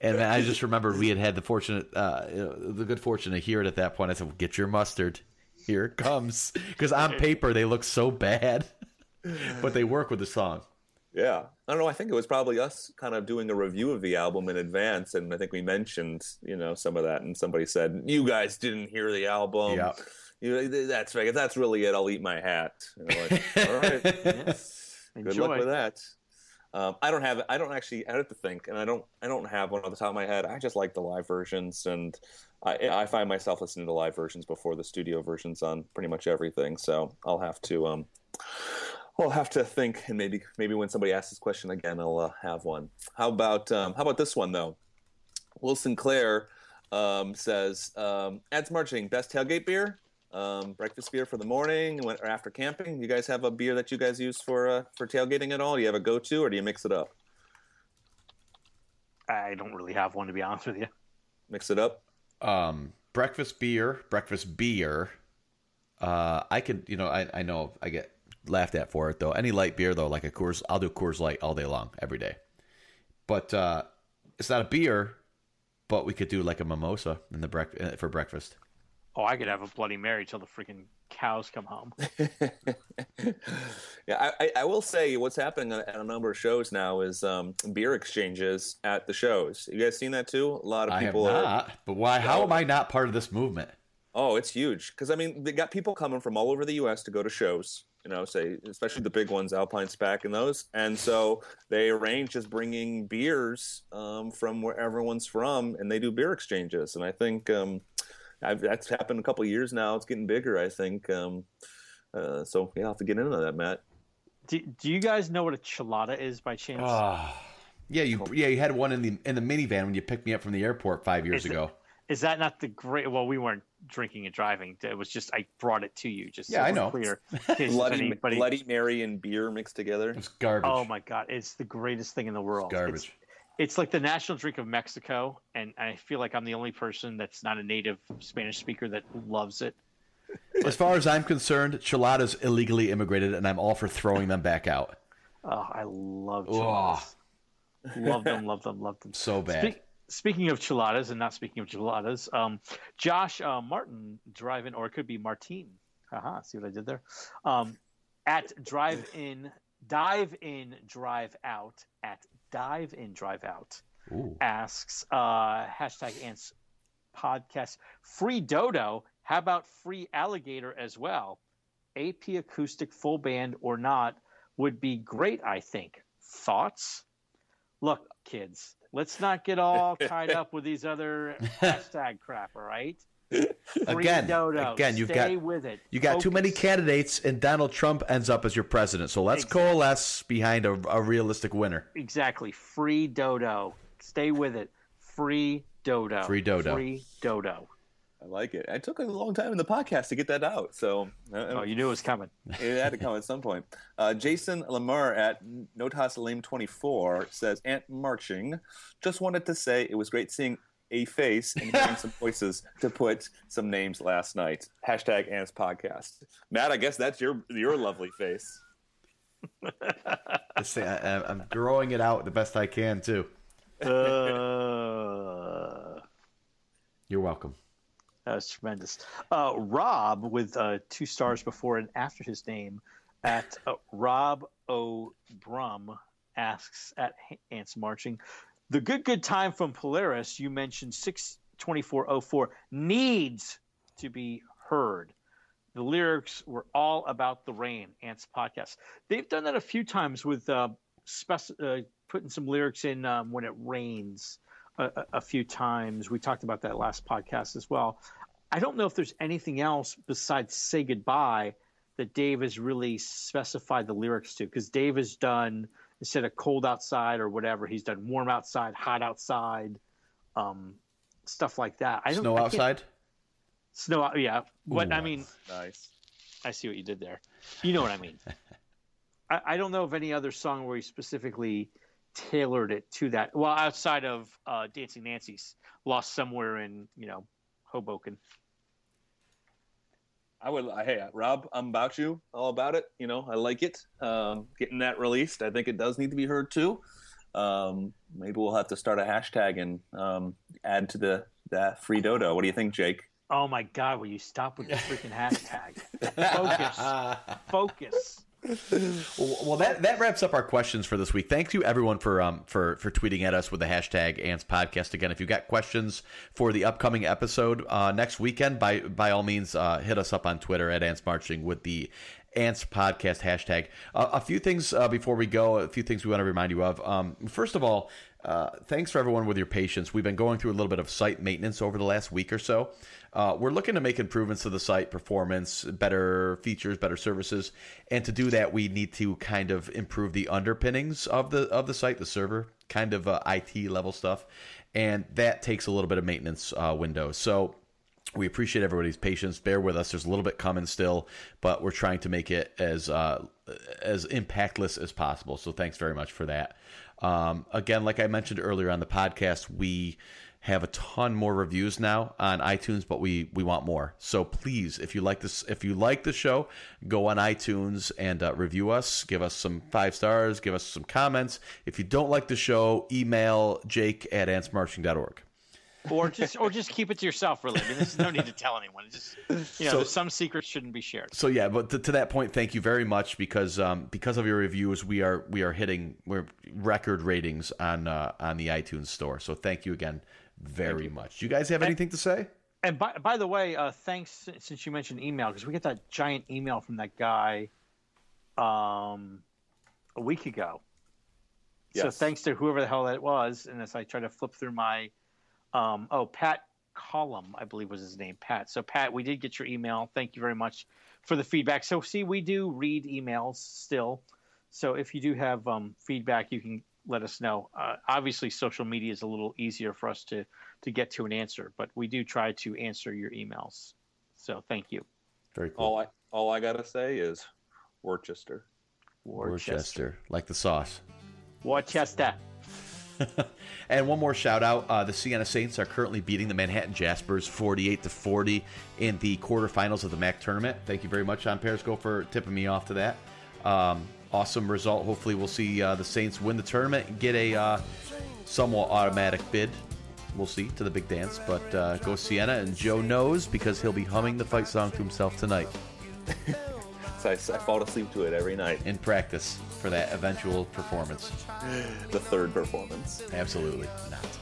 Speaker 2: and I just remembered we had had the fortunate, uh, you know, the good fortune to hear it at that point. I said, well, "Get your mustard, here it comes," because on paper they look so bad, but they work with the song.
Speaker 3: Yeah, I don't know. I think it was probably us kind of doing a review of the album in advance, and I think we mentioned, you know, some of that, and somebody said, "You guys didn't hear the album."
Speaker 2: Yeah.
Speaker 3: You know, that's right. If that's really it, I'll eat my hat. And I'm like, All right, good
Speaker 4: Enjoy.
Speaker 3: luck with that. Um, I don't have. I don't actually. I have to think, and I don't. I don't have one off the top of my head. I just like the live versions, and I, I find myself listening to live versions before the studio versions on pretty much everything. So I'll have to. Um, I'll have to think, and maybe maybe when somebody asks this question again, I'll uh, have one. How about um, how about this one though? Will Sinclair um, says, um, "Ants Marching best tailgate beer, um, breakfast beer for the morning when, or after camping. You guys have a beer that you guys use for uh, for tailgating at all? Do you have a go to, or do you mix it up?
Speaker 4: I don't really have one to be honest with you.
Speaker 3: Mix it up.
Speaker 2: um, breakfast beer, breakfast beer. Uh, I could, you know, I, I know I get laughed at for it though. Any light beer though, like a Coors, I'll do Coors Light all day long, every day. But uh, it's not a beer, but we could do like a mimosa in the brec- uh, for breakfast.
Speaker 4: Oh, I could have a Bloody Mary till the freaking cows come home.
Speaker 3: Yeah, I, I, I will say what's happening at a number of shows now is um, beer exchanges at the shows. You guys seen that too? A lot of people.
Speaker 2: I have
Speaker 3: people are.
Speaker 2: not, but why? How am I not part of this movement?
Speaker 3: Oh, it's huge because I mean they got people coming from all over the U.S. to go to shows. You know, say especially the big ones, Alpine SPAC and those, and so they arrange just bringing beers um, from where everyone's from, and they do beer exchanges. And I think um, I've, that's happened a couple of years now. It's getting bigger. I think. Um, uh, so yeah, I'll have to get into that, Matt.
Speaker 4: Do, do you guys know what a chilada is by chance?
Speaker 2: Yeah, you yeah you had one in the in the minivan when you picked me up from the airport five years
Speaker 4: Is
Speaker 2: ago.
Speaker 4: Is that not the great? Well, we weren't drinking and driving. It was just I brought it to you. Just so
Speaker 2: Yeah, I know.
Speaker 4: Clear. in case if
Speaker 3: Bloody,
Speaker 4: anybody-
Speaker 3: Bloody Mary and beer mixed together.
Speaker 2: It's garbage.
Speaker 4: Oh my god, it's the greatest thing in the world.
Speaker 2: garbage.
Speaker 4: It's, it's like the national drink of Mexico, and I feel like I'm the only person that's not a native Spanish speaker that loves it.
Speaker 2: As far as I'm concerned, Chilada's illegally immigrated, and I'm all for throwing them back out.
Speaker 4: Oh, I love
Speaker 2: Ugh.
Speaker 4: chiladas. love them, love them, love them.
Speaker 2: So bad.
Speaker 4: Speak- speaking of chiladas, and not speaking of chiladas, um, Josh uh, Martin drive-in, or it could be Martine. Haha, see what I did there? Um, at drive-in, dive-in, drive-out, at dive-in, drive-out,
Speaker 2: Ooh.
Speaker 4: asks, uh, hashtag ants podcast, free dodo, how about free alligator as well? AP acoustic full band or not would be great, I think. Thoughts? Look, kids, let's not get all tied up with these other hashtag crap, all right?
Speaker 2: Again,
Speaker 4: dodo.
Speaker 2: again, you've
Speaker 4: Stay
Speaker 2: got
Speaker 4: with it.
Speaker 2: you got too many candidates, and Donald Trump ends up as your president. So let's
Speaker 4: Exactly.
Speaker 2: coalesce behind a, a realistic winner.
Speaker 4: Exactly. Free dodo. Stay with it. Free dodo.
Speaker 2: Free dodo.
Speaker 4: Free dodo.
Speaker 5: I like it. It took a long time in the podcast to get that out, so uh,
Speaker 4: Oh, you knew it was coming.
Speaker 5: it had to come at some point. Uh, Jason Lamar at Notas Lame 24 says, Ant Marching, just wanted to say it was great seeing a face and hearing some voices to put some names last night. Hashtag Ants Podcast. Matt, I guess that's your your lovely face.
Speaker 2: I say I, I'm growing it out the best I can too.
Speaker 4: Uh,
Speaker 2: You're welcome.
Speaker 4: That's tremendous. Uh, Rob, with uh, two stars before and after his name, at uh, Rob O. Brum, asks at Ants Marching, the good good time from Polaris you mentioned six twenty four oh four needs to be heard. The lyrics were all about the rain. Ants podcast. They've done that a few times with uh, spec- uh, putting some lyrics in um, when it rains a, a- a few times. We talked about that last podcast as well. I don't know if there's anything else besides "Say Goodbye" that Dave has really specified the lyrics to, because Dave has done instead of "cold outside" or whatever, he's done "warm outside," "hot outside," um, stuff like that. I don't,
Speaker 2: Snow
Speaker 4: I
Speaker 2: outside.
Speaker 4: Snow out. Yeah, but
Speaker 2: Ooh,
Speaker 4: I mean,
Speaker 5: Nice.
Speaker 4: I see what you did there. You know what I mean. I, I don't know of any other song where he specifically tailored it to that. Well, outside of uh, Dancing Nancies, lost somewhere in you know Hoboken.
Speaker 5: I would. Hey, Rob, I'm about you. All about it. You know, I like it. Um, getting that released, I think it does need to be heard too. Um, maybe we'll have to start a hashtag and um, add to the that free dodo. What do you think, Jake?
Speaker 4: Oh my God! Will you stop with the freaking hashtag? Focus. Focus.
Speaker 2: Well, that, that wraps up our questions for this week. Thank you everyone for um for for tweeting at us with the hashtag Ants Podcast. Again, if you've got questions for the upcoming episode uh, next weekend, by by all means, uh, hit us up on Twitter at Ants Marching with the Ants Podcast hashtag. Uh, a few things uh, before we go. A few things we want to remind you of. Um, first of all. Uh, thanks for everyone with your patience. We've been going through a little bit of site maintenance over the last week or so. Uh, we're looking to make improvements to the site, performance, better features, better services, and to do that, we need to kind of improve the underpinnings of the of the site, the server, kind of uh, IT level stuff, and that takes a little bit of maintenance uh, window. So we appreciate everybody's patience. Bear with us. There's a little bit coming still, but we're trying to make it as uh, as impactless as possible. So thanks very much for that. Um, again, like I mentioned earlier on the podcast, we have a ton more reviews now on iTunes, but we we want more. So please, if you like this, if you like the show, go on iTunes and uh, review us. Give us some five stars. Give us some comments. If you don't like the show, email Jake at antsmarching.org.
Speaker 4: Or just or just keep it to yourself, really. I mean, there's no need to tell anyone. It's just you know,
Speaker 2: So-
Speaker 4: some secrets shouldn't be shared.
Speaker 2: So yeah, but to, to that point, thank you very much because um, because of your reviews, we are we are hitting we're record ratings on uh, on the iTunes store. So thank you again very much. Do you guys have anything to say?
Speaker 4: And by, by the way, uh, thanks since you mentioned email because we get that giant email from that guy um, a week ago. So thanks to whoever the hell that was, and as I try to flip through my, um, oh Pat Column, I believe was his name, Pat. So Pat, we did get your email. Thank you very much for the feedback. So see, we do read emails still. So if you do have um, feedback, you can let us know. Uh, obviously, social media is a little easier for us to to get to an answer, but we do try to answer your emails. So thank you,
Speaker 2: Very cool.
Speaker 5: All I all I gotta say is Worcester.
Speaker 2: Worcester, like the sauce.
Speaker 4: Worcester.
Speaker 2: And one more shout out: uh, the Siena Saints are currently beating the Manhattan Jaspers 48 to 40 in the quarterfinals of the MAAC tournament. Thank you very much on Periscope for tipping me off to that. Um, awesome result. Hopefully, we'll see uh, the Saints win the tournament and get a uh, somewhat automatic bid. We'll see to the big dance, but uh, go Siena and Joe knows because he'll be humming the fight song to himself tonight
Speaker 5: So I, I fall asleep to it every night.
Speaker 2: in practice for that eventual performance.
Speaker 5: The third performance.
Speaker 2: Absolutely not.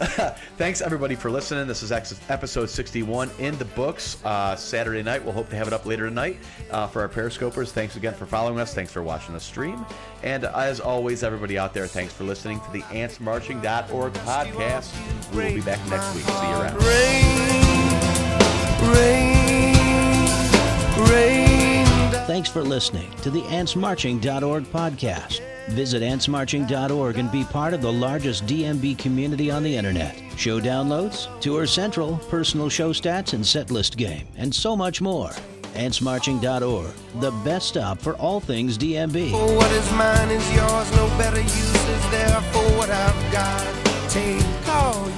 Speaker 2: Thanks everybody for listening. This is episode 61 in the books. Uh, Saturday night. We'll hope to have it up later tonight uh, for our Periscopers. Thanks again for following us. Thanks for watching the stream. And as always, everybody out there, thanks for listening to the AntsMarching.org podcast. We will be back next week. See you around.
Speaker 6: Rain, rain,
Speaker 7: Thanks for listening to the AntsMarching.org podcast. Visit antsmarching.org and be part of the largest DMB community on the internet. Show downloads, tour central, personal show stats and set list game, and so much more. Antsmarching.org, the best stop for all things DMB.
Speaker 6: What is mine is yours, no better what I've got. Take all